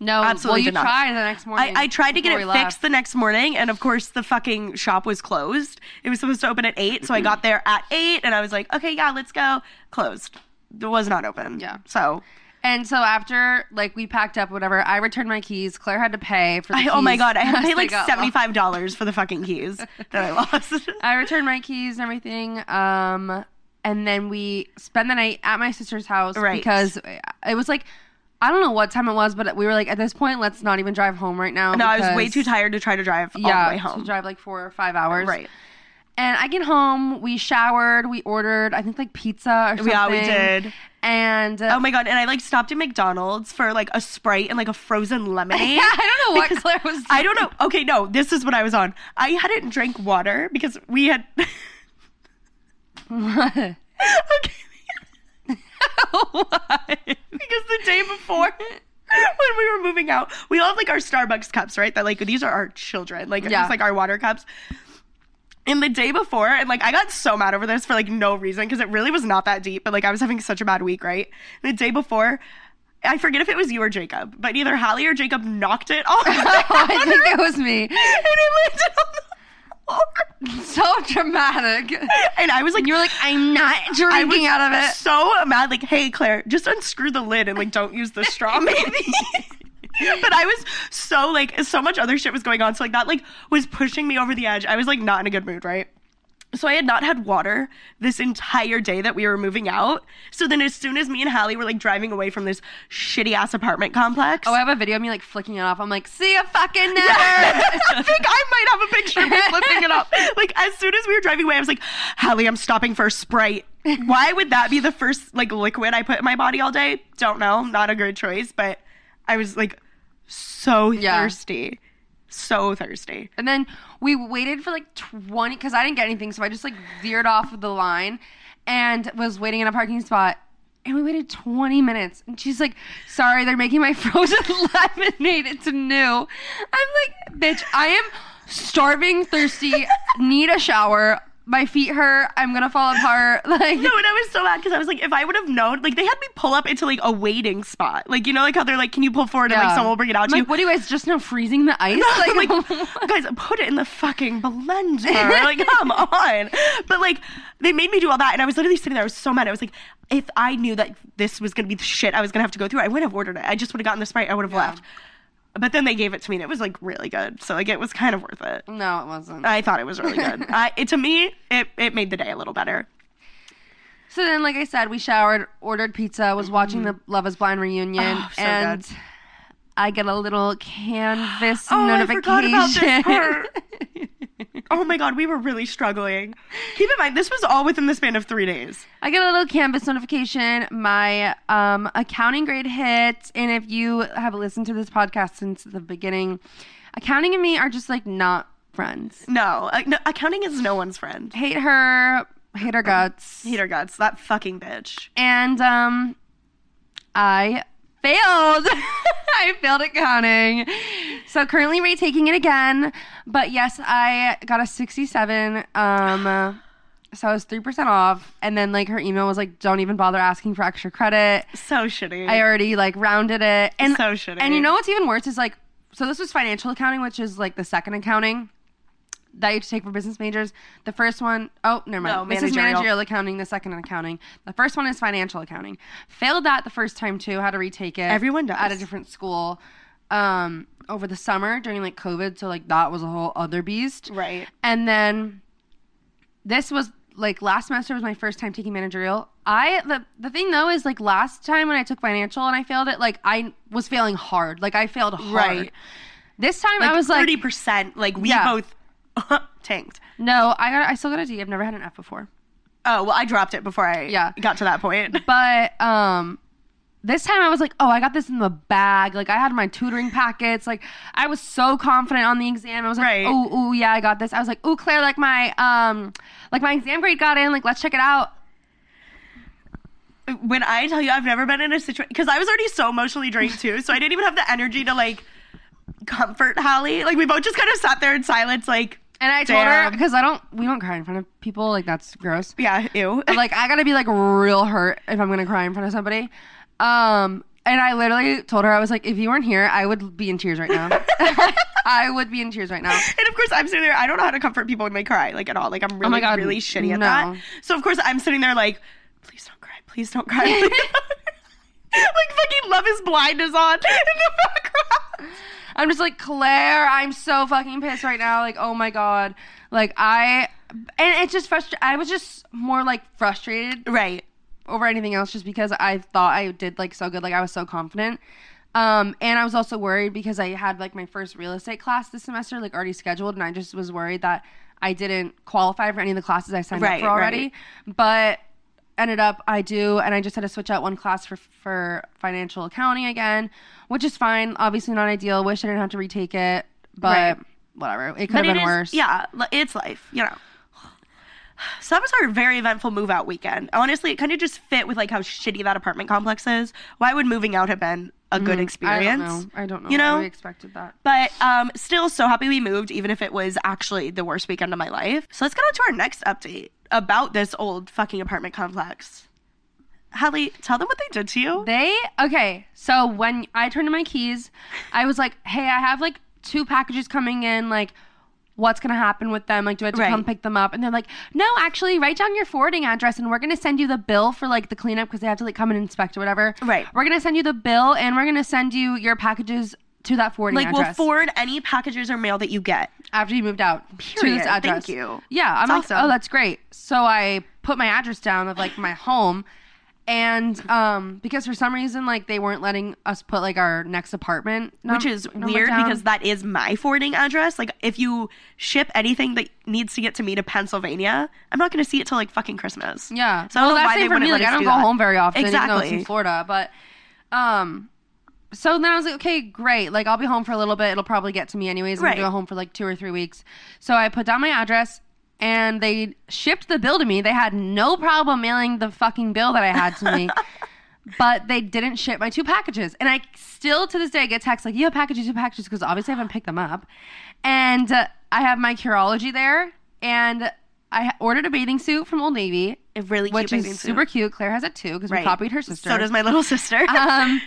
no, absolutely Well, you not. tried the next morning. I, I tried to get it fixed the next morning, and of course the fucking shop was closed. It was supposed to open at eight, so I got there at eight, and I was like, okay, yeah, let's go. Closed. It was not open. Yeah. So, And so after like we packed up, whatever, I returned my keys. Claire had to pay for. The I, oh my god, I had to pay like seventy five dollars for the fucking keys that I lost. I returned my keys and everything. Um, and then we spent the night at my sister's house Right. because it was like I don't know what time it was, but we were like at this point, let's not even drive home right now. no, I was way too tired to try to drive all Yeah, the way to home. drive like four or five hours. Right. And I get home, we showered, we ordered, I think like pizza or something. Yeah, we did. And uh, Oh my god! And I like stopped at McDonald's for like a sprite and like a frozen lemonade. yeah, I don't know what because- Claire was. I don't know. Okay, no, this is what I was on. I hadn't drank water because we had. What? okay. Why? because the day before when we were moving out we all have like our starbucks cups right that like these are our children like Yeah. just like our water cups and the day before and like i got so mad over this for like no reason because it really was not that deep but like i was having such a bad week right the day before I forget if it was you or Jacob, but either Hallie or Jacob knocked it off. I think it was me. and it landed on the. So dramatic. And I was like, And you were like, I'm not drinking out of it. So mad, like, hey Claire, just unscrew the lid and like don't use the straw, maybe. but I was so like so much other shit was going on. So like that like was pushing me over the edge. I was like not in a good mood, right? So I had not had water this entire day that we were moving out. So then as soon as me and Hallie were like driving away from this shitty ass apartment complex. Oh, I have a video of me like flicking it off. I'm like, see ya fucking never. I think I might have a picture of me flipping it stop. Like as soon as we were driving away, I was like, Hallie, I'm stopping for a Sprite. Why would that be the first like liquid I put in my body all day? Don't know. Not a good choice, but I was like so Yeah. thirsty. So thirsty. And then we waited for like 20 because I didn't get anything, so I just like veered off of the line and was waiting in a parking spot. And we waited 20 minutes. And she's like, sorry, they're making my frozen lemonade. It's new. I'm like, bitch, I am starving, thirsty, need a shower. My feet hurt. I'm gonna fall apart. Like, No, and I was so mad because I was like, if I would have known, like they had me pull up into like a waiting spot, like you know, like how they're like, can you pull forward and like Yeah. someone will bring it out I'm to you. what do you guys just now freezing the ice? I'm Like, like, guys, put it in the fucking blender. Like, come on. But like, they made me do all that, and I was literally sitting there. I was so mad. I was like, if I knew that this was gonna be the shit I was gonna have to go through, I wouldn't have ordered it. I just would have gotten the sprite. I would have left. But then they gave it to me, and it was like really good. So like, it was kind of worth it. no, it wasn't. I thought it was really good. I, it, to me, it it made the day a little better. So then, like I said, we showered, ordered pizza, was watching the Love Is Blind reunion, Mm-hmm. Oh, so and good. I get a little Canvas Oh, I notification. forgot about this part. Oh my god, we were really struggling. Keep in mind, this was all within the span of three days. I get a little Canvas notification. My um, accounting grade hit, and if you have listened to this podcast since the beginning, accounting and me are just like not friends. No, uh, no accounting is no one's friend. Hate her, hate her guts, Hate her guts. That fucking bitch. and um, I failed. I failed at accounting. So currently retaking it again. But yes, I got a 67. Um so I was 3% off and then like her email was like don't even bother asking for extra credit. So shitty. I already like rounded it. And So shitty. And you know what's even worse is like so this was financial accounting, which is like the second accounting that you have to take for business majors. The first one, oh, never mind. No, this is managerial. accounting. The second accounting. The first one is financial accounting. Failed that the first time too. Had to retake it. Everyone does. at a different school. Um, over the summer during like COVID, so like that was a whole other beast. Right. And then this was like last semester was my first time taking managerial. I the the thing though is like last time when I took financial and I failed it, like I was failing hard. Like I failed hard. Right. This time Like I was like, thirty percent. Like we Yeah. both tanked. no, I got I still got a D. I've never had an F before. Oh well, I dropped it before I Yeah. got to that point. But um this time I was like, oh, I got this in the bag. Like I had my tutoring packets. Like I was so confident on the exam. I was like, Right. oh, oh yeah, I got this. I was like, oh, Claire, like my um, like my exam grade got in. Like let's check it out. when I tell you I've never been in a situation because I was already so emotionally drained too, so I didn't even have the energy to like comfort Holly. Like we both just kind of sat there in silence, like And I told her because I don't, we don't cry in front of people. Like that's gross. yeah, ew. Like I gotta be like real hurt if I'm gonna cry in front of somebody. Um, and I literally told her I was like, if you weren't here, I would be in tears right now. I would be in tears right now. And of course, I'm sitting there. I don't know how to comfort people when they cry, like at all. Like I'm really, Oh God, really shitty at no. that. So of course, I'm sitting there like, please don't cry, please don't cry. like fucking Love Is Blind is on in the background. I'm just like Claire. I'm so fucking pissed right now. Like, oh my god. Like I, and it's just frustrated. I was just more like frustrated Right. over anything else, just because I thought I did like so good. Like I was so confident. Um, and I was also worried because I had like my first real estate class this semester, like already scheduled, and I just was worried that I didn't qualify for any of the classes I signed Right, up for already. But ended up I do, and I just had to switch out one class for for financial accounting again, which is fine. Obviously not ideal. Wish I didn't have to retake it, but Right. whatever. It could But have been is- worse. Yeah, it's life, you know. So that was our very eventful move out weekend. Honestly, it kind of just fit with like how shitty that apartment complex is. Why would moving out have been a good Mm-hmm. I experience? don't know. I don't know. You know? we expected that. But um, still so happy we moved, even if it was actually the worst weekend of my life. So let's get on to our next update about this old fucking apartment complex. Hallie, tell them what they did to you. They okay. So when I turned in my keys, I was like, "Hey, I have like two packages coming in. Like, what's gonna happen with them? Like, do I have to Right. come pick them up?" And they're like, "No, actually, write down your forwarding address, and we're gonna send you the bill for like the cleanup because they have to like come and inspect or whatever. Right. We're gonna send you the bill, and we're gonna send you your packages." To that forwarding address. like, we'll forward any packages or mail that you get. after you moved out to Period. this Thank address. you. Yeah, I'm That's like, oh, awesome. oh, that's great. So I put my address down of like my home, and um because for some reason like they weren't letting us put like our next apartment num- which is weird down. because that is my forwarding address. Like, if you ship anything that needs to get to me to Pennsylvania, I'm not going to see it till like fucking Christmas. yeah So well that's why for me like i don't do go that. home very often even though it's Exactly. in florida but um so then I was like, okay, great. Like, I'll be home for a little bit. It'll probably get to me anyways. I'm Right. gonna go home for like two or three weeks. So I put down my address and they shipped the bill to me. They had no problem mailing the fucking bill that I had to me. but they didn't ship my two packages. And I still to this day get texts like, you have packages, you have packages, because obviously I haven't picked them up. And uh, I have my Curology there. And I ordered a bathing suit from Old Navy, A really which cute is bathing suit. super cute. Claire has it too, because we copied her sister So does my little sister. um,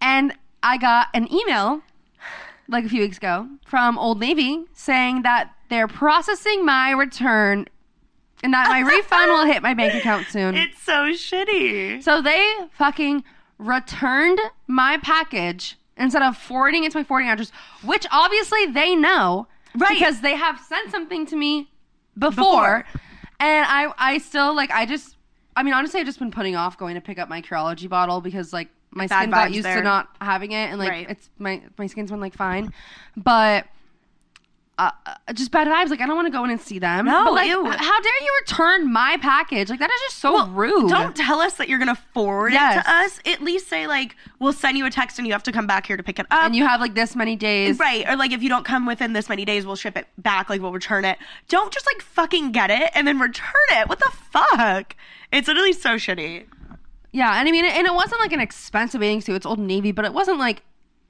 and I got an email like a few weeks ago from Old Navy saying that they're processing my return and that my refund will hit my bank account soon. it's so shitty. so they fucking returned my package instead of forwarding it to my forwarding address, which obviously they know Right. because they have sent something to me before. Before. And I I still like I just I mean honestly I've just been putting off going to pick up my Curology bottle because like my Bad skin got used there. to not having it and like Right. it's my my skin's been like fine. But uh, uh, just bad vibes. Like I don't want to go in and see them. No, but, like, ew. how dare you return my package? Like that is just so rude. Don't tell us that you're gonna forward Yes. it to us. At least say like we'll send you a text and you have to come back here to pick it up. and you have like this many days. Right, or like if you don't come within this many days, we'll ship it back. Like we'll return it. Don't just like fucking get it and then return it. What the fuck? It's literally so shitty. Yeah, and I mean, and it wasn't like an expensive bathing suit. It's Old Navy, but it wasn't like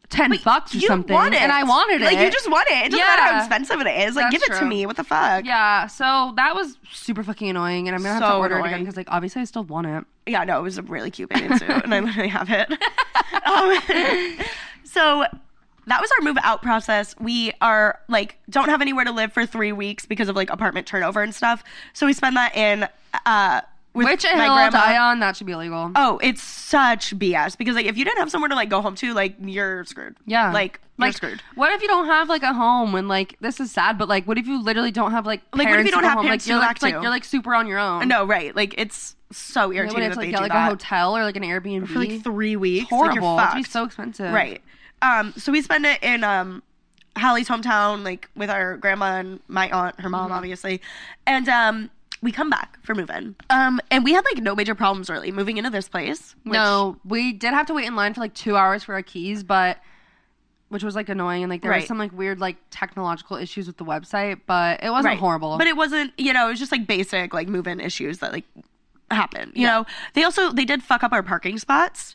ten bucks or you something. want it, and I wanted it. Like you just want it. It doesn't matter how expensive it is. Like That's give it to me. What the fuck? Yeah, so that was super fucking annoying, and I'm gonna have to order it again because, like, obviously I still want it. Yeah, no, it was a really cute bathing suit, and I literally have it. um, so that was our move out process. We are like don't have anywhere to live for three weeks because of like apartment turnover and stuff. So we spend that in uh Which a hill I'll grandma. die on. That should be illegal. Oh, it's such BS because like if you didn't have somewhere to like go home to, like you're screwed. yeah, like you're like screwed. what if you don't have like a home and like this is sad, but like what if you literally don't have like Like, what if parents you don't have home? parents like, you're like, like you're like super on your own. No, right? Like it's so You know, irritating when it's like like that a hotel or like an Airbnb for like three weeks. horrible. Like, It'd be so expensive. Right. Um, so we spend it in um Hallie's hometown, like with our grandma and my aunt, her Mm-hmm. mom, obviously. And um we come back for move-in. Um and we had like no major problems really moving into this place. which- No, we did have to wait in line for like two hours for our keys, but which was like annoying and like there Right. was some like weird like technological issues with the website, but it wasn't Right. horrible. But it wasn't, you know, it was just like basic like move-in issues that like happen. You Yeah. know, they also they did fuck up our parking spots.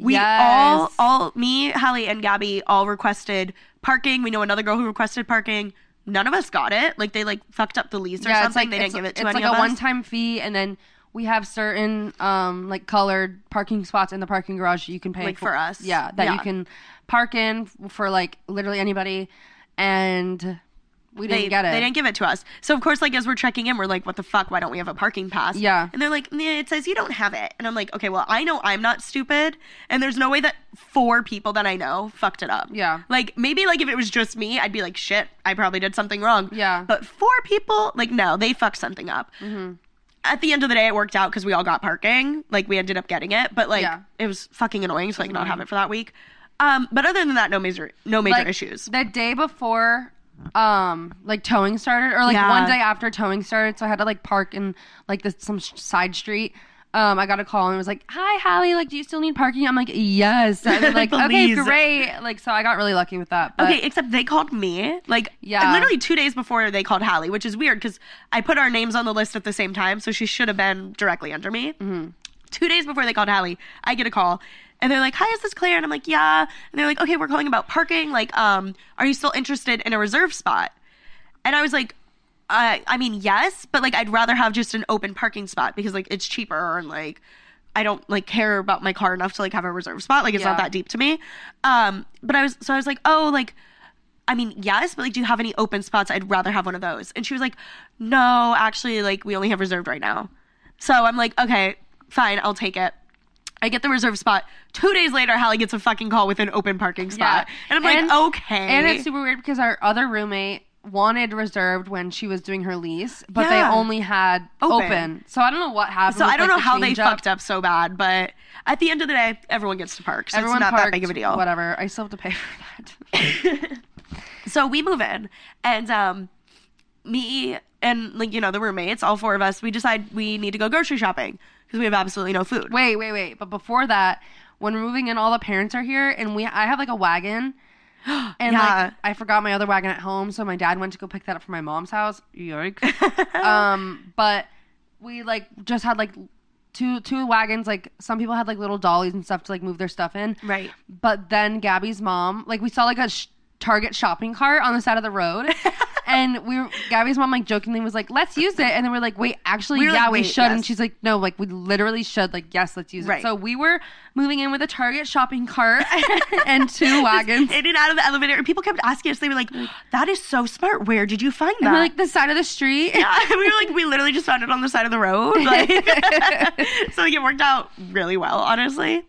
We Yes. all all me, Hallie, and Gabby all requested parking. We know another girl who requested parking. None of us got it. Like they like fucked up the lease or yeah, something. it's like they didn't give it to it's any like of a one-time fee, and then we have certain um like colored parking spots in the parking garage that you can pay Like for us. Yeah, that you can park in for like literally anybody, and we didn't they, get it. They didn't give it to us. So of course, like as we're checking in, we're like, "What the fuck? Why don't we have a parking pass?" Yeah. And they're like, "Nah, "It says you don't have it." And I'm like, "Okay, well, I know I'm not stupid, and there's no way that four people that I know fucked it up." Yeah. Like maybe like if it was just me, I'd be like, "Shit, I probably did something wrong." Yeah. But four people, like, no, they fucked something up. Mm-hmm. At the end of the day, it worked out because we all got parking. Like we ended up getting it, but like Yeah. it was fucking annoying to like not have it for that week. Um, but other than that, no major, no major like, issues. The day before um like towing started or like Yeah. one day after towing started so I had to like park in like this some sh- side street um I got a call and it was like hi Hallie like do you still need parking I'm like yes and they're like okay great like so I got really lucky with that but Okay, except they called me like Yeah. literally two days before they called Hallie, which is weird because I put our names on the list at the same time, so she should have been directly under me. Mm-hmm. Two days before they called Hallie, I get a call and they're like, "Hi, is this Claire?" And I'm like, "Yeah." And they're like, "Okay, we're calling about parking. Like, um, are you still interested in a reserve spot?" And I was like, uh, I mean, yes, but like I'd rather have just an open parking spot because like it's cheaper and like I don't like care about my car enough to like have a reserve spot. Like it's not that deep to me. Um, but I was so I was like, oh, like I mean, yes, but like, do you have any open spots? I'd rather have one of those. And she was like, no, actually, like we only have reserved right now. So I'm like, okay, fine, I'll take it. I get the reserve spot. Two days later, Hallie gets a fucking call with an open parking spot. And I'm like, okay. and it's super weird because our other roommate wanted reserved when she was doing her lease, but they only had open. Open. So I don't know what happened. So with, I don't like, know the how they up. fucked up so bad, but at the end of the day, everyone gets to park, so Everyone it's not parked, that big of a deal. Whatever. I still have to pay for that. So we move in, and um, me and like you know the roommates, all four of us, we decide we need to go grocery shopping because we have absolutely no food. wait, wait, wait. But before that, when we're moving in, all the parents are here, and we I have like a wagon. And Yeah. like I forgot my other wagon at home, so my dad went to go pick that up from my mom's house. Yikes. um, but we like just had like two two wagons. Like some people had like little dollies and stuff to like move their stuff in. Right. But then Gabby's mom, like we saw like a sh- Target shopping cart on the side of the road, and we were, Gabby's mom like jokingly was like, "Let's use it," and then we're like, "Wait, actually, We were yeah, like, we "Wait, should," and yes. she's like, "No, like we literally should." Like, yes, let's use it. So we were moving in with a Target shopping cart and two wagons. In and out of the elevator, and people kept asking us. They were like, "That is so smart. Where did you find that?" And we're like the side of the street. yeah, we were like, we literally just found it on the side of the road. Like, so like, it worked out really well, honestly.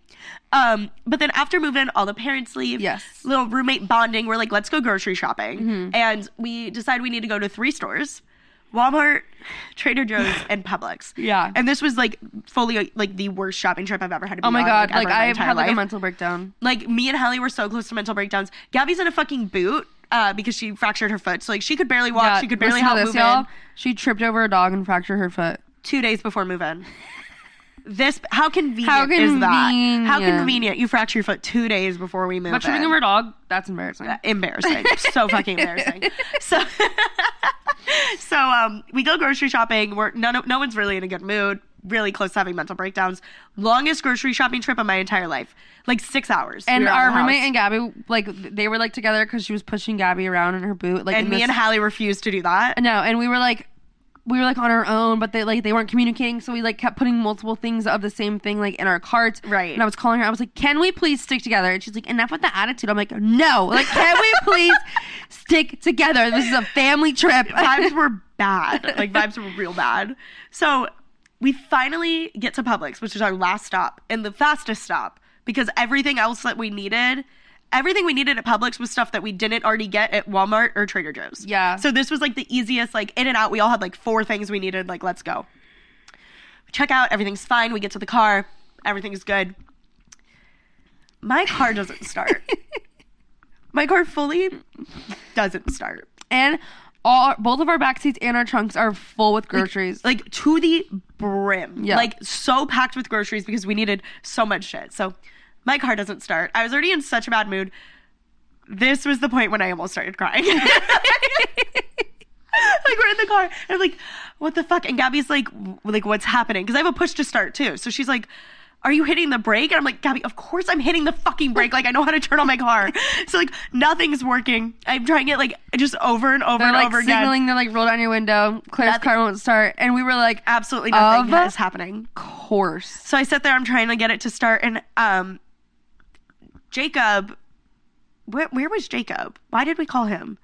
Um, but then after moving, in, all the parents leave. Yes. Mm-hmm. Little roommate bonding. We're like, let's go grocery shopping, and we decide we need to go to three stores: Walmart, Trader Joe's, and Publix. Yeah. And this was like fully like the worst shopping trip I've ever had to be Oh my on, god! ever Like I've had like a mental breakdown. Like me and Hallie were so close to mental breakdowns. Gabby's in a fucking boot uh, because she fractured her foot. So like she could barely walk. yeah, she could barely help this, move y'all. in. She tripped over a dog and fractured her foot. Two days before move in. This how convenient, How is that? How convenient. convenient! You fracture your foot two days before we move But tripping in. over a dog, that's embarrassing. embarrassing. so fucking embarrassing. So, so um, we go grocery shopping. We're none, of- no one's really in a good mood. Really close to having mental breakdowns. Longest grocery shopping trip of my entire life, like six hours. And We our roommate house. and Gabby, like they were like together because she was pushing Gabby around in her boot. Like and me this- and Hallie refused to do that. no, and we were like, we were like on our own, but they like they weren't communicating, so we like kept putting multiple things of the same thing like in our carts. Right. And I was calling her. I was like, "Can we please stick together?" And she's like, "Enough with the attitude." I'm like, "No, like, can we please stick together? This is a family trip." vibes were bad. Like vibes were real bad. So we finally get to Publix, which is our last stop and the fastest stop because everything else that we needed, everything we needed at Publix was stuff that we didn't already get at Walmart or Trader Joe's. Yeah. So this was like the easiest, like in and out. We all had like four things we needed. Like let's go. Check out. Everything's fine. We get to the car. Everything's good. My car doesn't start. My car fully doesn't start. and all both of our back seats and our trunks are full with groceries. like to the brim. Yeah. Like so packed with groceries because we needed so much shit. So my car doesn't start. I was already in such a bad mood. This was the point when I almost started crying. like we're in the car and I'm like, what the fuck? And Gabby's like, like what's happening? Because I have a push to start too. So she's like, are you hitting the brake? And I'm like, Gabby, of course I'm hitting the fucking brake. Like I know how to turn on my car. so like nothing's working. I'm trying it like just over and over they're and like over again. signaling. They're like, "Roll down your window." Claire's Nothing- car won't start, and we were like, Absolutely nothing is happening. Of "course." So I sit there, I'm trying to get it to start, and um, Jacob, where, where was Jacob? Why did we call him?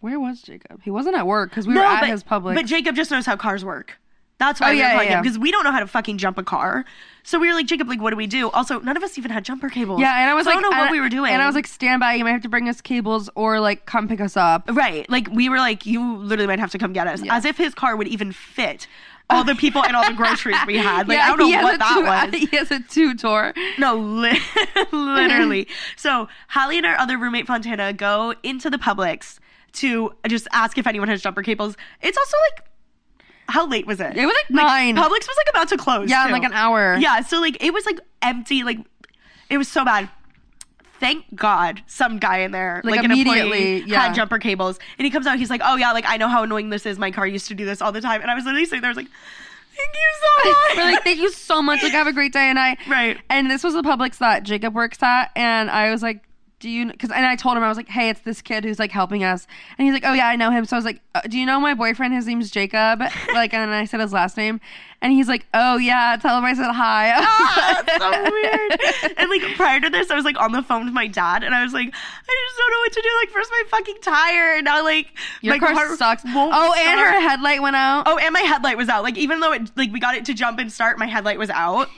Where was Jacob? He wasn't at work because we were at but, his Publix. But Jacob just knows how cars work. That's why Oh, we yeah, were calling yeah, him because we don't know how to fucking jump a car. So we were like, Jacob, like, what do we do? Also, none of us even had jumper cables. yeah, and I was So like, I don't know what and- we were doing. and I was like, "Stand by! You might have to bring us cables or like come pick us up." right, like we were like, you literally might have to come get us, Yeah. as if his car would even fit all the people and all the groceries we had. Like yeah, I don't know what that two, was. He has a two door. No, li- literally. so Holly and our other roommate Fontana go into the Publix to just ask if anyone has jumper cables. It's also like, how late was it? It was like nine. Publix was like about to close. yeah, too. like an hour. Yeah, so like it was like empty. Like it was so bad. Thank God, some guy in there, Like, like, an immediately, yeah. had jumper cables, and he comes out. He's like, "Oh yeah, like I know how annoying this is. My car used to do this all the time." And I was literally sitting there, I was like, "Thank you so much." We're like, thank you so much. Like, have a great day. And I, Right. And this was the Publix that Jacob works at. And I was like, do you, cause, and I told him, I was like, hey, it's this kid who's like helping us. And he's like, oh yeah, I know him. So I was like, uh, do you know my boyfriend? His name's Jacob. like, and I said his last name. And he's like, oh yeah, tell him I said hi. Ah, that's so weird. And like prior to this, I was like on the phone with my dad, and I was like, I just don't know what to do. Like first my fucking tire, and now like Your my car, sucks. won't Oh, and her headlight went out. Oh, and my headlight was out. Like even though it like we got it to jump and start, my headlight was out.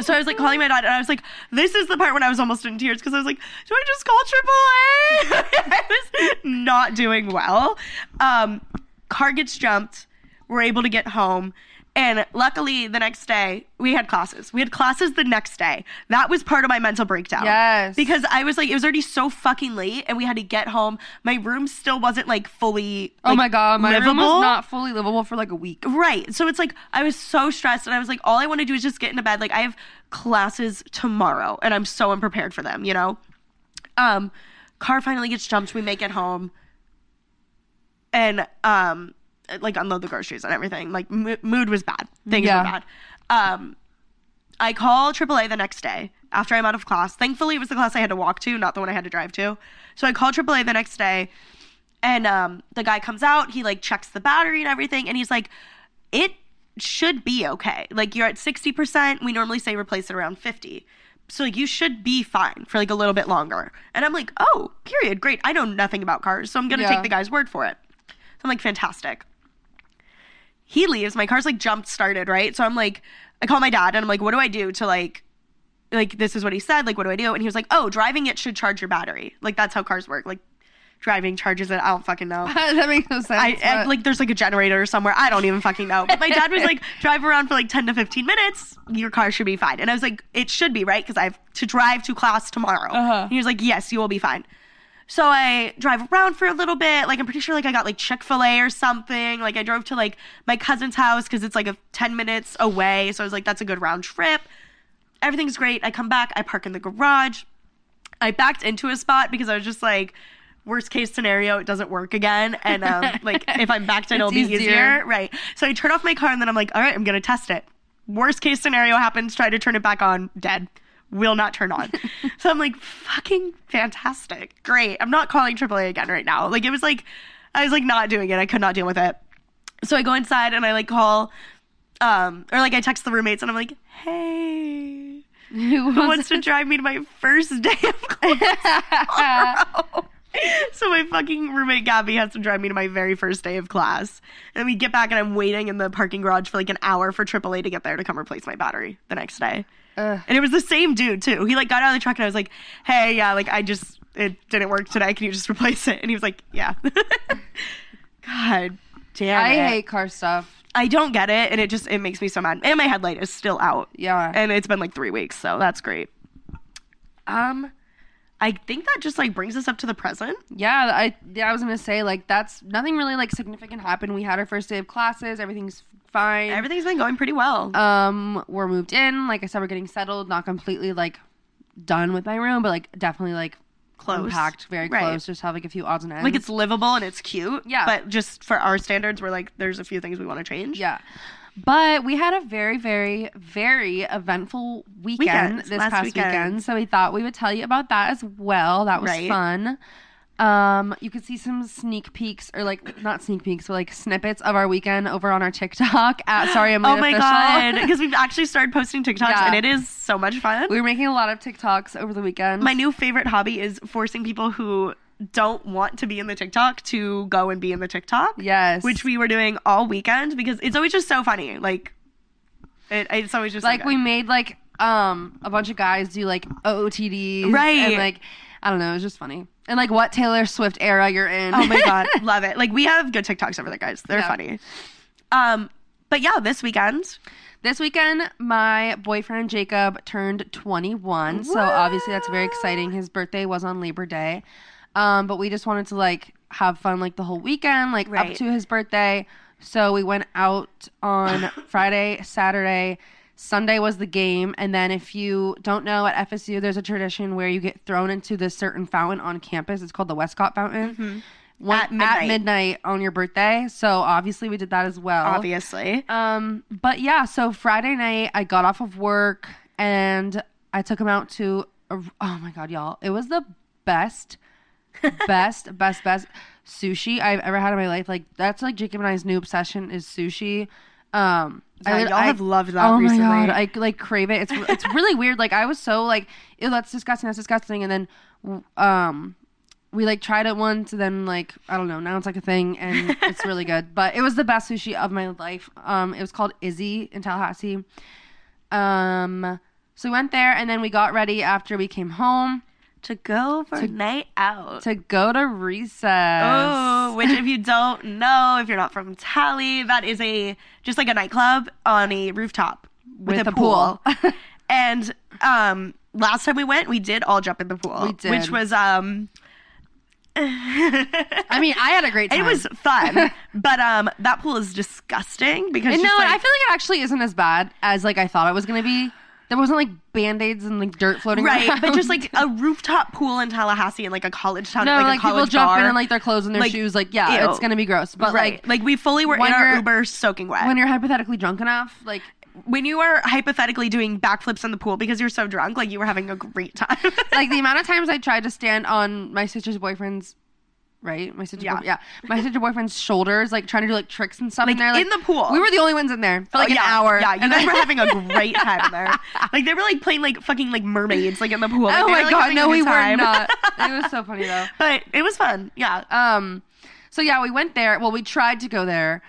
So I was like calling my dad, and I was like, "This is the part when I was almost in tears because I was like, do I just call AAA?" I was not doing well. Um, car gets jumped. We're able to get home. And luckily, the next day, we had classes. We had classes the next day. That was part of my mental breakdown. Yes. Because I was like, it was already so fucking late, and we had to get home. My room still wasn't like fully. oh my god, my room was not fully livable for like a week. Right. So it's like I was so stressed and I was like, all I want to do is just get into bed. Like I have classes tomorrow and I'm so unprepared for them, you know? Um, car finally gets jumped, we make it home. And um like unload the groceries and everything. Like mo- mood was bad. Things Yeah. were bad. Um I call AAA the next day after I'm out of class. Thankfully, it was the class I had to walk to, not the one I had to drive to. So I call AAA the next day, and um, the guy comes out. He like checks the battery and everything, and he's like, "It should be okay. Like you're at sixty percent. We normally say replace it around fifty. So like you should be fine for like a little bit longer." And I'm like, "Oh, period. Great. I know nothing about cars, so I'm gonna Yeah. take the guy's word for it." So I'm like, "Fantastic." He leaves my car's like jump started right so i'm like i call my dad and i'm like what do i do to like like this is what he said like what do i do and he was like oh driving it should charge your battery like that's how cars work like driving charges it i don't fucking know that makes no sense. I, I like there's like a generator somewhere. I don't even fucking know. But my dad was like, drive around for like 10 to 15 minutes. Your car should be fine. And I was like, it should be, right? Because I have to drive to class tomorrow. Uh-huh. And he was like, yes, you will be fine. So I drive around for a little bit. Like I'm pretty sure like I got like Chick-fil-A or something. Like I drove to like my cousin's house because it's like a 10 minutes away. So I was like, that's a good round trip. Everything's great. I come back, I park in the garage. I backed into a spot because I was just like, worst case scenario, it doesn't work again. And um, like if I'm backed in, it'll be easier. easier. Right. So I turn off my car and then I'm like, all right, I'm gonna test it. Worst case scenario happens, try to turn it back on, dead. Will not turn on. so I'm like, fucking fantastic. Great. I'm not calling AAA again right now. Like it was like I was like not doing it. I could not deal with it. So I go inside and I like call um or like I text the roommates and I'm like, hey, Who who wants to drive me to my first day of class so my fucking roommate Gabby has to drive me to my very first day of class. And we get back and I'm waiting in the parking garage for like an hour for AAA to get there to come replace my battery the next day. Ugh. And it was the same dude too. He like got out of the truck and I was like, "Hey, yeah, like I just it didn't work today. Can you just replace it?" And he was like, "Yeah." God damn I it. hate car stuff. I don't get it, and it just it makes me so mad. And my headlight is still out, Yeah. and it's been like three weeks, so that's great. Um, I think that just like brings us up to the present. Yeah, I yeah, I was gonna say like that's nothing really like significant happened. We had our first day of classes. Everything's fine. Everything's been going pretty well. um, we're moved in. Like I said, we're getting settled. Not completely like done with my room, but like definitely like Close. packed, very Right. close. Just have like a few odds and ends. like it's livable and it's cute. Yeah. but just for our standards, we're like, there's a few things we want to change. Yeah. But we had a very, very, very eventful weekend Weekend, this past weekend. weekend. So we thought we would tell you about that as well. That was Right. fun. Um, you can see some sneak peeks or like not sneak peeks, but like snippets of our weekend over on our TikTok at Sorry I'm Late Oh my Official. god! Because we've actually started posting TikToks, Yeah. and it is so much fun. we were making a lot of TikToks over the weekend. My new favorite hobby is forcing people who don't want to be in the TikTok to go and be in the TikTok. yes, which we were doing all weekend because it's always just so funny. Like, it, it's always just so like good. we made like um a bunch of guys do like OOTDs, Right. And like I don't know, it was just funny. And like what Taylor Swift era you're in? Oh my god, love it! Like we have good TikToks over there, guys. They're Yeah. funny. Um, but yeah, this weekend, This weekend, my boyfriend Jacob turned 21. So obviously that's very exciting. His birthday was on Labor Day. Um, but we just wanted to like have fun like the whole weekend, like up to his birthday. So we went out on Friday, Saturday. Sunday was the game. And then if you don't know, at FSU, there's a tradition where you get thrown into this certain fountain on campus. It's called the Westcott Fountain. One- At midnight. midnight on your birthday. So obviously we did that as well. obviously. Um, but yeah, so Friday night I got off of work and I took him out to. A, oh my god, y'all! It was the best, best, best, best sushi I've ever had in my life. Like that's like Jacob and I's new obsession is sushi. Um, Yeah, lit- y'all have loved that Oh recently. my god, I like crave it. It's it's really weird. Like I was so like, ew, that's disgusting. That's disgusting. And then, um, we like tried it once, and then like I don't know. Now it's like a thing, and it's really good. But it was the best sushi of my life. Um, it was called Izzy in Tallahassee. Um, so we went there, and then we got ready after we came home To go for a night out. to go to recess. Oh, which if you don't know, if you're not from Tally, that is a just like a nightclub on a rooftop with, With a pool. pool. and um last time we went, we did all jump in the pool. We did. Which was um I mean, I had a great time. it was fun. but um that pool is disgusting because no, like, I feel like it actually isn't as bad as like I thought it was gonna be. There wasn't like band aids and like dirt floating around. Right, around. but just like a rooftop pool in Tallahassee and like a college town, no, like, like, a college people jump bar. in and like their clothes and their Like, shoes. Like yeah, ew. it's gonna be gross. But right, like like we fully were when in our you're- Uber soaking wet. when you're hypothetically drunk enough, like when you are hypothetically doing backflips in the pool because you're so drunk, like you were having a great time. like the amount of times I tried to stand on my sister's boyfriend's right, my sister, Yeah. yeah, my sister boyfriend's shoulders, like trying to do like tricks and stuff Like, in there. Like, in the pool. we were the only ones in there for like Oh, an yeah, hour. Yeah, you And guys then- were having a great time in there. Like they were like playing like fucking like mermaids like in the pool. Like, oh my were, like, god, no, we were not. It was so funny though. but it was fun. Yeah. Um, so yeah, we went there. Well, we tried to go there,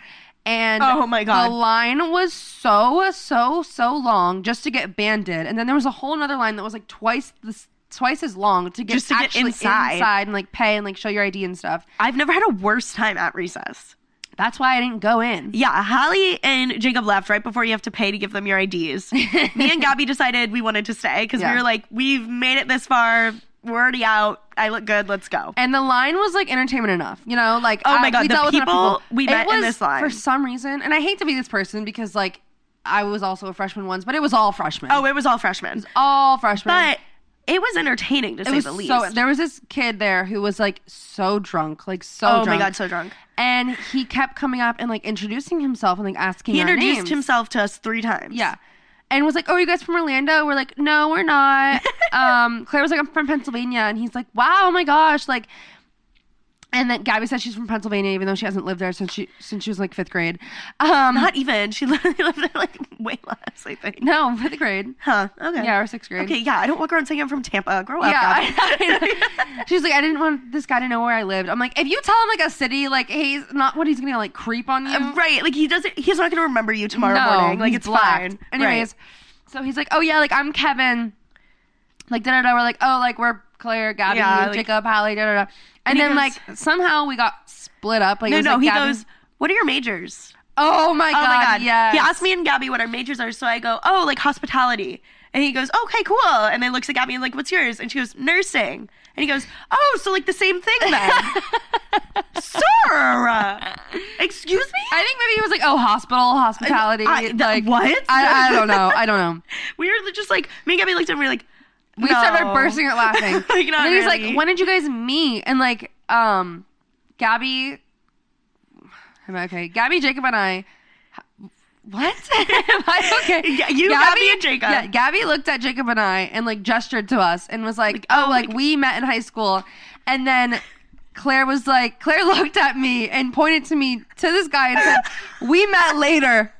and Oh my God. the line was so so so long just to get banded, and then there was a whole other line that was like twice this twice as long to get Just to get actually inside. and like pay and like show your ID and stuff. I've never had a worse time at recess. That's why I didn't go in. Yeah, Holly and Jacob left right before you have to pay to give them your IDs. Me and Gabby decided we wanted to stay because Yeah. we were like, we've made it this far. We're already out. I look good. Let's go. And the line was like entertainment enough, you know. Like Oh my I- God, we the enough people we It met in was, this line. for some reason, and I hate to be this person because like I was also a freshman once, but it was all freshmen. Oh, it was all freshmen. all freshmen. But it was entertaining to it say the least. so. There was this kid there who was like so drunk, like so. oh my. God, so drunk. And he kept coming up and like introducing himself and like asking. He introduced names. himself to us three times. Yeah. And was like, "Oh, are you guys from Orlando?" We're like, "No, we're not." um, Claire was like, "I'm from Pennsylvania," and he's like, "Wow, oh my gosh!" Like, and then Gabby said she's from Pennsylvania, even though she hasn't lived there since she since she was like fifth grade. Um, Not even. She literally lived there like way less, I think. no, fifth grade. Huh. Okay. Yeah, or sixth grade. Okay, yeah. I don't walk around saying I'm from Tampa. Grow up. Yeah, Gabby. I- she's like, I didn't want this guy to know where I lived. I'm like, if you tell him like a city, like he's not what he's gonna like creep on you. Uh, right. Like he doesn't he's not gonna remember you tomorrow no, morning. Like he's it's blacked. fine. Anyways, so he's like, oh yeah, like I'm Kevin. Like da da da. We're like, oh, like we're Claire, Gabby, Yeah, like- Jacob, Hallie, da da da. And, And then goes- like somehow we got split up. Like No, no, like, he Gabby- goes, What are your majors? Oh my Oh god, my god. yes. He asked me and Gabby what our majors are, so I go, Oh, like hospitality. And he goes, Okay, cool. And then looks at Gabby and like, What's yours? And she goes, Nursing. And he goes, Oh, so like the same thing then. Sir Excuse me? I think maybe he was like, oh, hospital, hospitality. I- th- like what? I, I don't know. I don't know. We were just like me and Gabby looked at him, we were like, We no. started bursting out laughing. Like, not and he's really. like, when did you guys meet? And like, um, Gabby, am I okay? Gabby, Jacob, and I. What? am I okay? Yeah, you, Gabby, and Jacob. Yeah, Gabby looked at Jacob and I and like gestured to us and was like, oh, "Oh, like- we met in high school," and then. Claire was like, Claire looked at me and pointed to me to this guy and said, "We met later."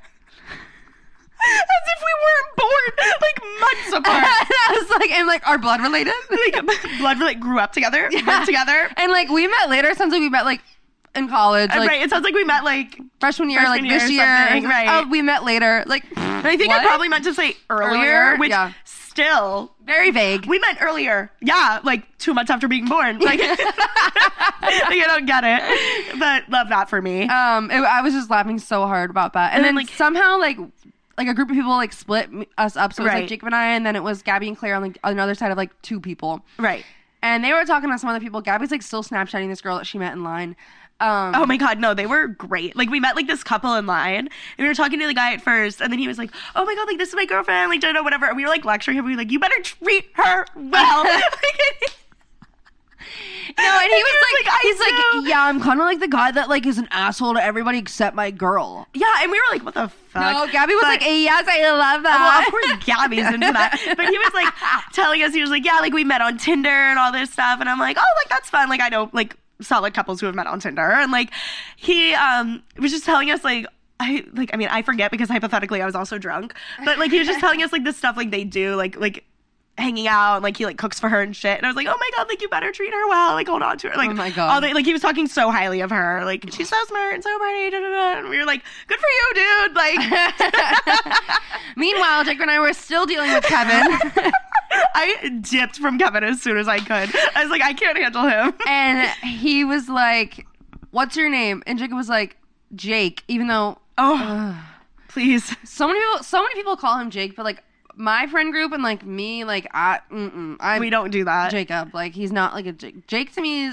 As if we weren't born like months and apart. I was like, "And like, our blood related?" like blood like grew up together, lived together. And like, we met later. It Sounds like we met like in college, like right. It sounds like we met like freshman year, Freshman like year this year. right. Oh, we met later. Like, I think I probably meant to say earlier, Earlier? which Yeah. still very vague. we met earlier. Yeah, like two months after being born. Like, like I don't get it, but love that for me. um, it, I was just laughing so hard about that. And, And then then, like- somehow like like a group of people like split us up. So it was like Right. Jacob and I, and then it was Gabby and Claire on like on the other side of like two people. right. And they were talking to some other people. Gabby's like still Snapchatting this girl that she met in line. Um, Oh my god, no, they were great. Like we met like this couple in line, and we were talking to the guy at first, and then he was like, "Oh my god, like this is my girlfriend," like don't know whatever. And we were like lecturing him. We were like, "You better treat her well." No, and he was like, like, he's know." like, yeah, I'm kind of like the guy that like is an asshole to everybody except my girl. yeah, and we were like, "What the fuck?" No, Gabby was But- like, yes, I love that. Well, of course, Gabby's into that. But he was like telling us, he was like, yeah, like we met on Tinder and all this stuff. And I'm like, oh, like that's fun. Like I know like solid couples who have met on Tinder. And like he um was just telling us like I like I mean I forget because hypothetically I was also drunk. But like he was just telling us like this stuff like they do like like hanging out and like he like cooks for her and shit. And I was like, oh my god, like you better treat her well, like hold on to her. Like Oh my God. all the, like he was talking so highly of her, like she's so smart and so pretty. Da, da, da. And we were like, good for you, dude. Like Meanwhile, Jake and I were still dealing with Kevin. I dipped from Kevin as soon as I could. I was like, I can't handle him. and he was like, "What's your name?" And Jacob was like, "Jake," even though Oh, please. so many people, so many people call him Jake, but like my friend group and like me, like I, mm-mm, I We don't do that. Jacob. Like he's not like a Jake. Jake to me.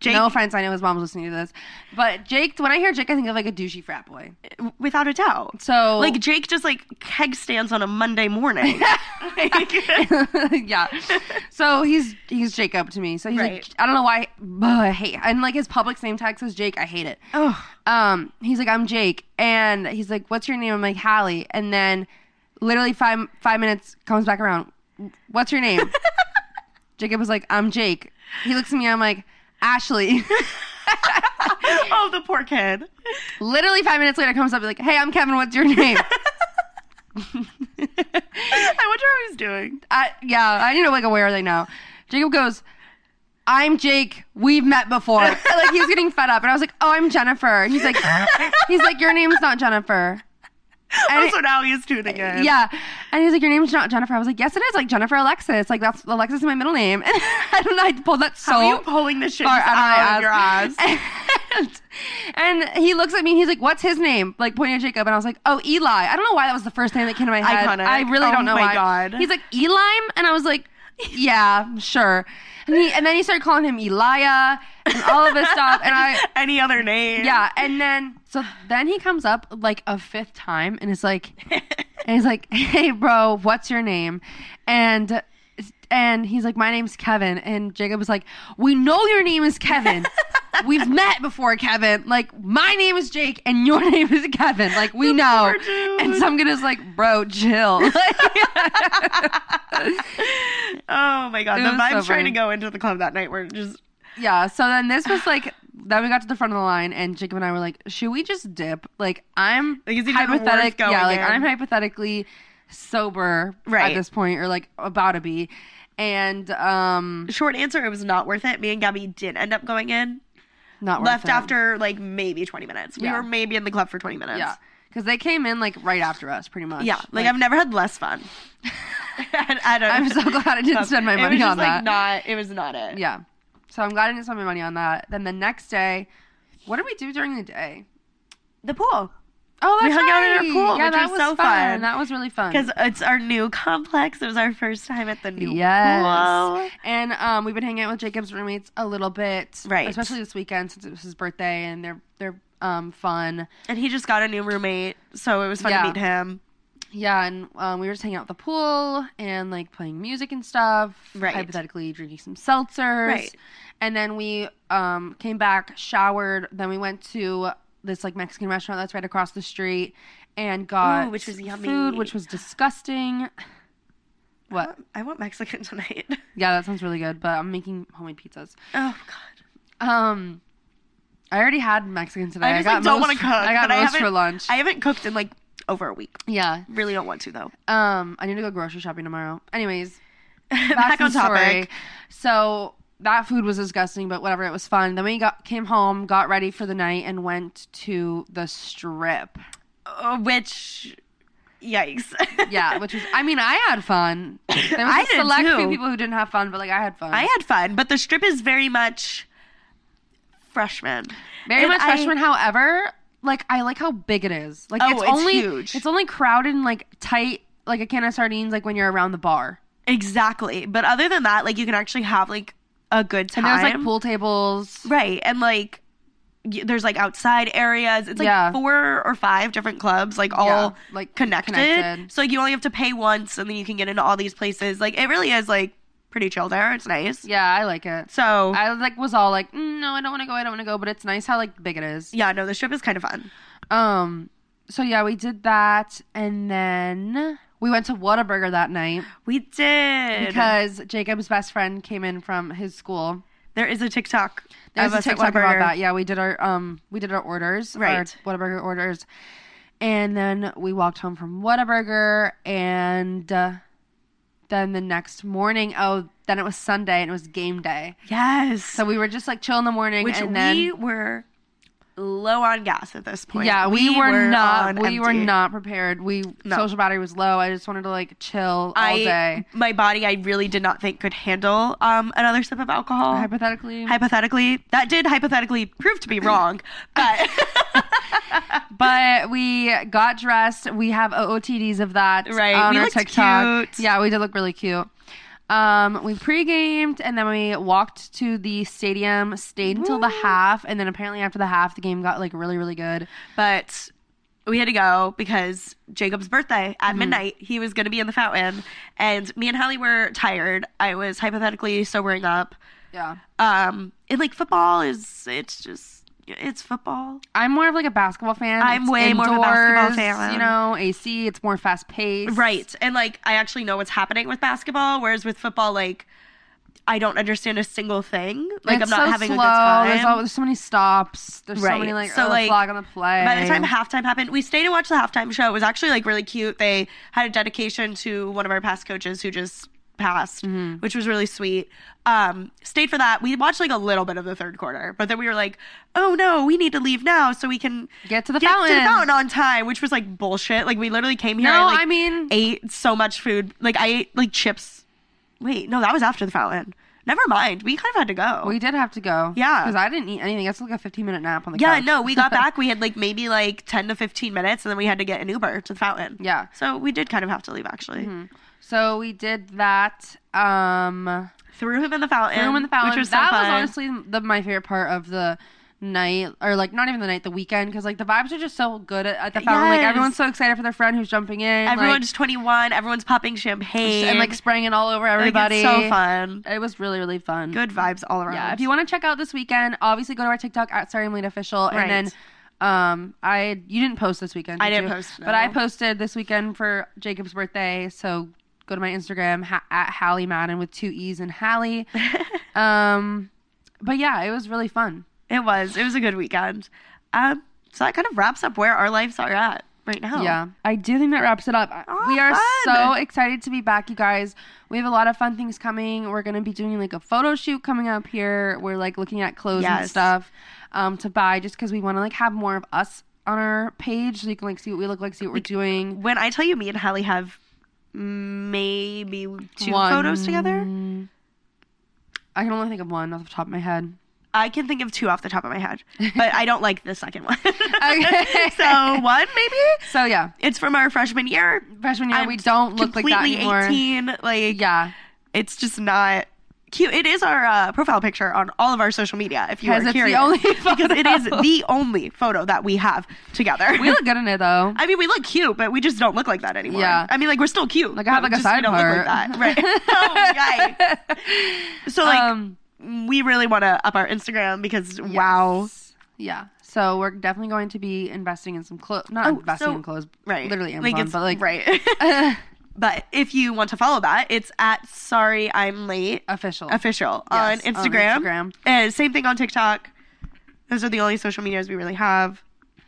Jake- no offense, I know his mom's listening to this, but Jake. When I hear Jake, I think of like a douchey frat boy. Without a doubt. So Like Jake just like keg stands on a Monday morning. Yeah. So he's he's Jacob to me. So he's Right. like I don't know why ugh, I hate and like his Publix name tag says Jake. I hate it. oh, Um, he's like I'm Jake, and he's like, "What's your name?" I'm like Hallie, and then literally five five minutes comes back around. What's your name? Jacob was like, "I'm Jake." He looks at me. I'm like, Ashley. oh, the poor kid. literally five minutes later comes up like, "Hey, I'm Kevin. What's your name?" I wonder how he's doing. I, yeah, I need to like, where are they now? Jacob goes, I'm Jake. We've met before. like he was getting fed up, and I was like, "Oh, I'm Jennifer." He's like, "He's like, your name's not Jennifer." And Oh, so now he's tuning in. yeah, and he's like, "Your name's not Jennifer." I was like, "Yes, it is. Like Jennifer Alexis. Like that's Alexis is my middle name." And I don't know. I pulled that so How are you pulling this shit out of my out of your ass? And, and he looks at me and he's like, "What's his name?" Like pointing at Jacob, and I was like, "Oh, Eli." I don't know why that was the first name that came to my head. Iconic. I really Oh don't know my why. God. He's like Elime, and I was like, "Yeah, sure." And he and then he started calling him Elia and all of this stuff, and I Any other name? yeah, and then so then he comes up like a fifth time and is like, and he's like, "Hey, bro, what's your name?" And and he's like, "My name's Kevin." And Jacob was like, "We know your name is Kevin. We've met before, Kevin. Like, my name is Jake, and your name is Kevin. Like, we know." poor dude. And some kid is like, "Bro, chill." Oh my god, It the was so vibes trying to go into the club that night were just. Yeah, so then this was like then we got to the front of the line and Jacob and I were like, should we just dip? Like I'm Like, is it hypothetic yeah, like in? I'm hypothetically sober Right. at this point or like about to be. And um Short answer, it was not worth it. Me and Gabby did end up going in. Not Left it. like like maybe 20 minutes. We Yeah. were maybe in the club for 20 minutes. Yeah. Because they came in like right after us, pretty much. Yeah, like, I've never had less fun. I, I don't. I'm so glad I didn't spend my money on like, that. Not. It was not it. Yeah. So I'm glad I didn't spend my money on that. Then the next day, what did we do during the day? The pool. Oh, We that's hung out in our pool, yeah, which that was was so fun. fun. That was really fun. Because it's our new complex. It was our first time at the new Yes. pool. And um, we've been hanging out with Jacob's roommates a little bit, Right. Especially this weekend since it was his birthday, and they're they're um fun. And he just got a new roommate, so it was fun Yeah. to meet him. Yeah, and um, we were just hanging out at the pool and like playing music and stuff. Right. Hypothetically drinking some seltzers. Right. And then we um came back, showered, then we went to this like Mexican restaurant that's right across the street and got Ooh, which was yummy. food, which was disgusting. What? I want Mexican tonight. Yeah, that sounds really good, but I'm making homemade pizzas. Oh God. Um, I already had Mexican today. I just got like, don't want to cook. I got but I most for lunch. I haven't cooked in like over a week. yeah. Really don't want to though. Um, I need to go grocery shopping tomorrow. Anyways, Back back on to the story. topic. So that food was disgusting, but whatever. It was fun. Then we got came home, got ready for the night, and went to the strip. Uh, which, yikes. Yeah, which was. I mean, I had fun. There was I a did select few people who didn't have fun, but like I had fun. I had fun, but the strip is very much freshman. Very And much I- freshman. However, like I like how big it is. Like Oh, it's, it's only huge. it's only crowded and like tight, like a can of sardines. Like when you're around the bar, Exactly. But other than that, like you can actually have like a good time. and there's like pool tables. Right. And like there's like outside areas. It's like Yeah. four or five different clubs, like all Yeah, like, connected. connected. So like you only have to pay once and then you can get into all these places. Like it really is like pretty chill there. It's nice. Yeah, I like it. So I like was all like, mm, no, I don't want to go. I don't want to go. But it's nice how like big it is. yeah, no, the strip is kind of fun. Um. So yeah, we did that, and then we went to Whataburger that night We did because Jacob's best friend came in from his school. there is a TikTok. There's of a us at TikTok about Whataburger. that. Yeah, we did our um we did our orders, Right. Our Whataburger orders, and then we walked home from Whataburger, and uh, then the next morning, oh, then it was Sunday and it was game day. Yes. So we were just like chill in the morning, which and then we were low on gas at this point. yeah, we, were, not. on We were not prepared. We No. social battery was low. I just wanted to like chill all I day. my body I really did not think could handle um another sip of alcohol. Hypothetically, hypothetically, that did hypothetically prove to be wrong, but but we got dressed. We have OOTDs of that Right, on we our TikTok. cute. Yeah, we did look really cute. Um, we pre-gamed and then we walked to the stadium, stayed until the half, and then apparently after the half, the game got like really, really good. but we had to go because Jacob's birthday at Mm-hmm. midnight. He was going to be in the fountain, and me and Hallie were tired. I was hypothetically sobering up. Yeah, Um, and like football is, it's just it's football. I'm more of like a basketball fan. I'm It's way more of a basketball fan. You know, AC. It's more fast paced. Right. And like I actually know what's happening with basketball, whereas with football, like I don't understand a single thing. Like it's I'm not so having slow. a good time. There's, all, there's so many stops. There's so many like So, oh, like, flag on the play. By the time halftime happened, we stayed and watched the halftime show. It was actually like really cute. They had a dedication to one of our past coaches who just passed, Mm-hmm. which was really sweet. Um, stayed for that. We watched like a little bit of the third quarter, but then we were like, "Oh no, we need to leave now so we can Get to the get to fountain. the fountain on time," which was like bullshit. Like we literally came here. No, and, like, I mean- ate so much food. Like I ate like chips. Wait, no, that was after the fountain. Never mind. We kind of had to go. we did have to go. Yeah. because I didn't eat anything. It's like a 15 minute nap on the yeah, couch. no, we got back. We had like maybe like 10 to 15 minutes, and then we had to get an Uber to the fountain. Yeah. So we did kind of have to leave, actually. So we did that. Um, Threw him in the fountain. threw him in the fountain. Which was so that was honestly the, my favorite part of the night, or like not even the night, the weekend, because like the vibes are just so good at, at the fountain. Like everyone's so excited for their friend who's jumping in. like, Everyone's 21. Everyone's popping champagne. and like spraying it all over Like, everybody. it's so fun. It was really really fun. Good vibes all around. Yeah, if you want to check out this weekend, obviously go to our TikTok at Sorry Official, Right. and then um, I you didn't post this weekend. I did didn't you? post, but I posted this weekend for Jacob's birthday. So go to my Instagram ha- at Hallie Madden with two e's and Hallie. um, but yeah, it was really fun. It was. It was a good weekend. Um, so that kind of wraps up where our lives are at right now. Yeah, I do think that wraps it up. Oh, we are fun. so excited to be back, you guys. We have a lot of fun things coming. We're gonna be doing like a photo shoot coming up here. We're like looking at clothes and stuff um, to buy, just because we want to like have more of us on our page, so you can like see what we look like, see what we're doing. When I tell you, me and Hallie have maybe two One- photos together. I can only think of one off the top of my head. I can think of two off the top of my head, but I don't like the second one. Okay. so one maybe. So yeah, It's from our freshman year. freshman year I'm we don't look like that completely anymore. 18. Like, Yeah, it's just not cute. It is our uh, profile picture on all of our social media. If you are it's curious, the only because it is photo. the only photo that we have together. we look good in it though. I mean, we look cute, but we just don't look like that anymore. Yeah. I mean, like we're still cute. Like, I have, like, a just we side don't look like that, right? oh. So like, Um, we really want to up our Instagram because wow, Yeah. So we're definitely going to be investing in some clothes. Not Oh, investing so- in clothes. right? Literally Amazon, it's but like right. but if you want to follow that, it's at Sorry I'm Late official. official Yes, on on Instagram. Instagram. And same thing on TikTok. Those are the only social medias we really have.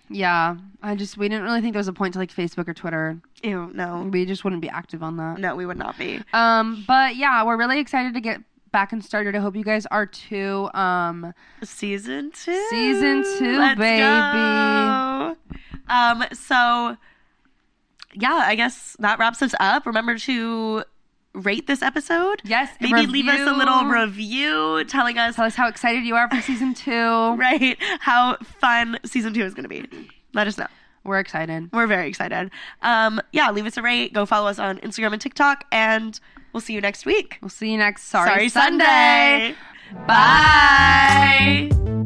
Yeah. I just we didn't really think there was a point to like Facebook or Twitter. Ew, no, We just wouldn't be active on that. no, we would not be. Um, but yeah, we're really excited to get back and started. I hope you guys are too. Um, Season two. Season two, baby. go. Um. So, yeah, I guess that wraps us up. Remember to rate this episode. Yes, Maybe leave us a little review. review telling us tell us how excited you are for season two. right how fun season two is going to be. Let us know. We're excited. We're very excited. Um. Yeah. Leave us a rate. Go follow us on Instagram and TikTok, and we'll see you next week. We'll see you next Sorry, Sorry Sunday. Sunday. Bye.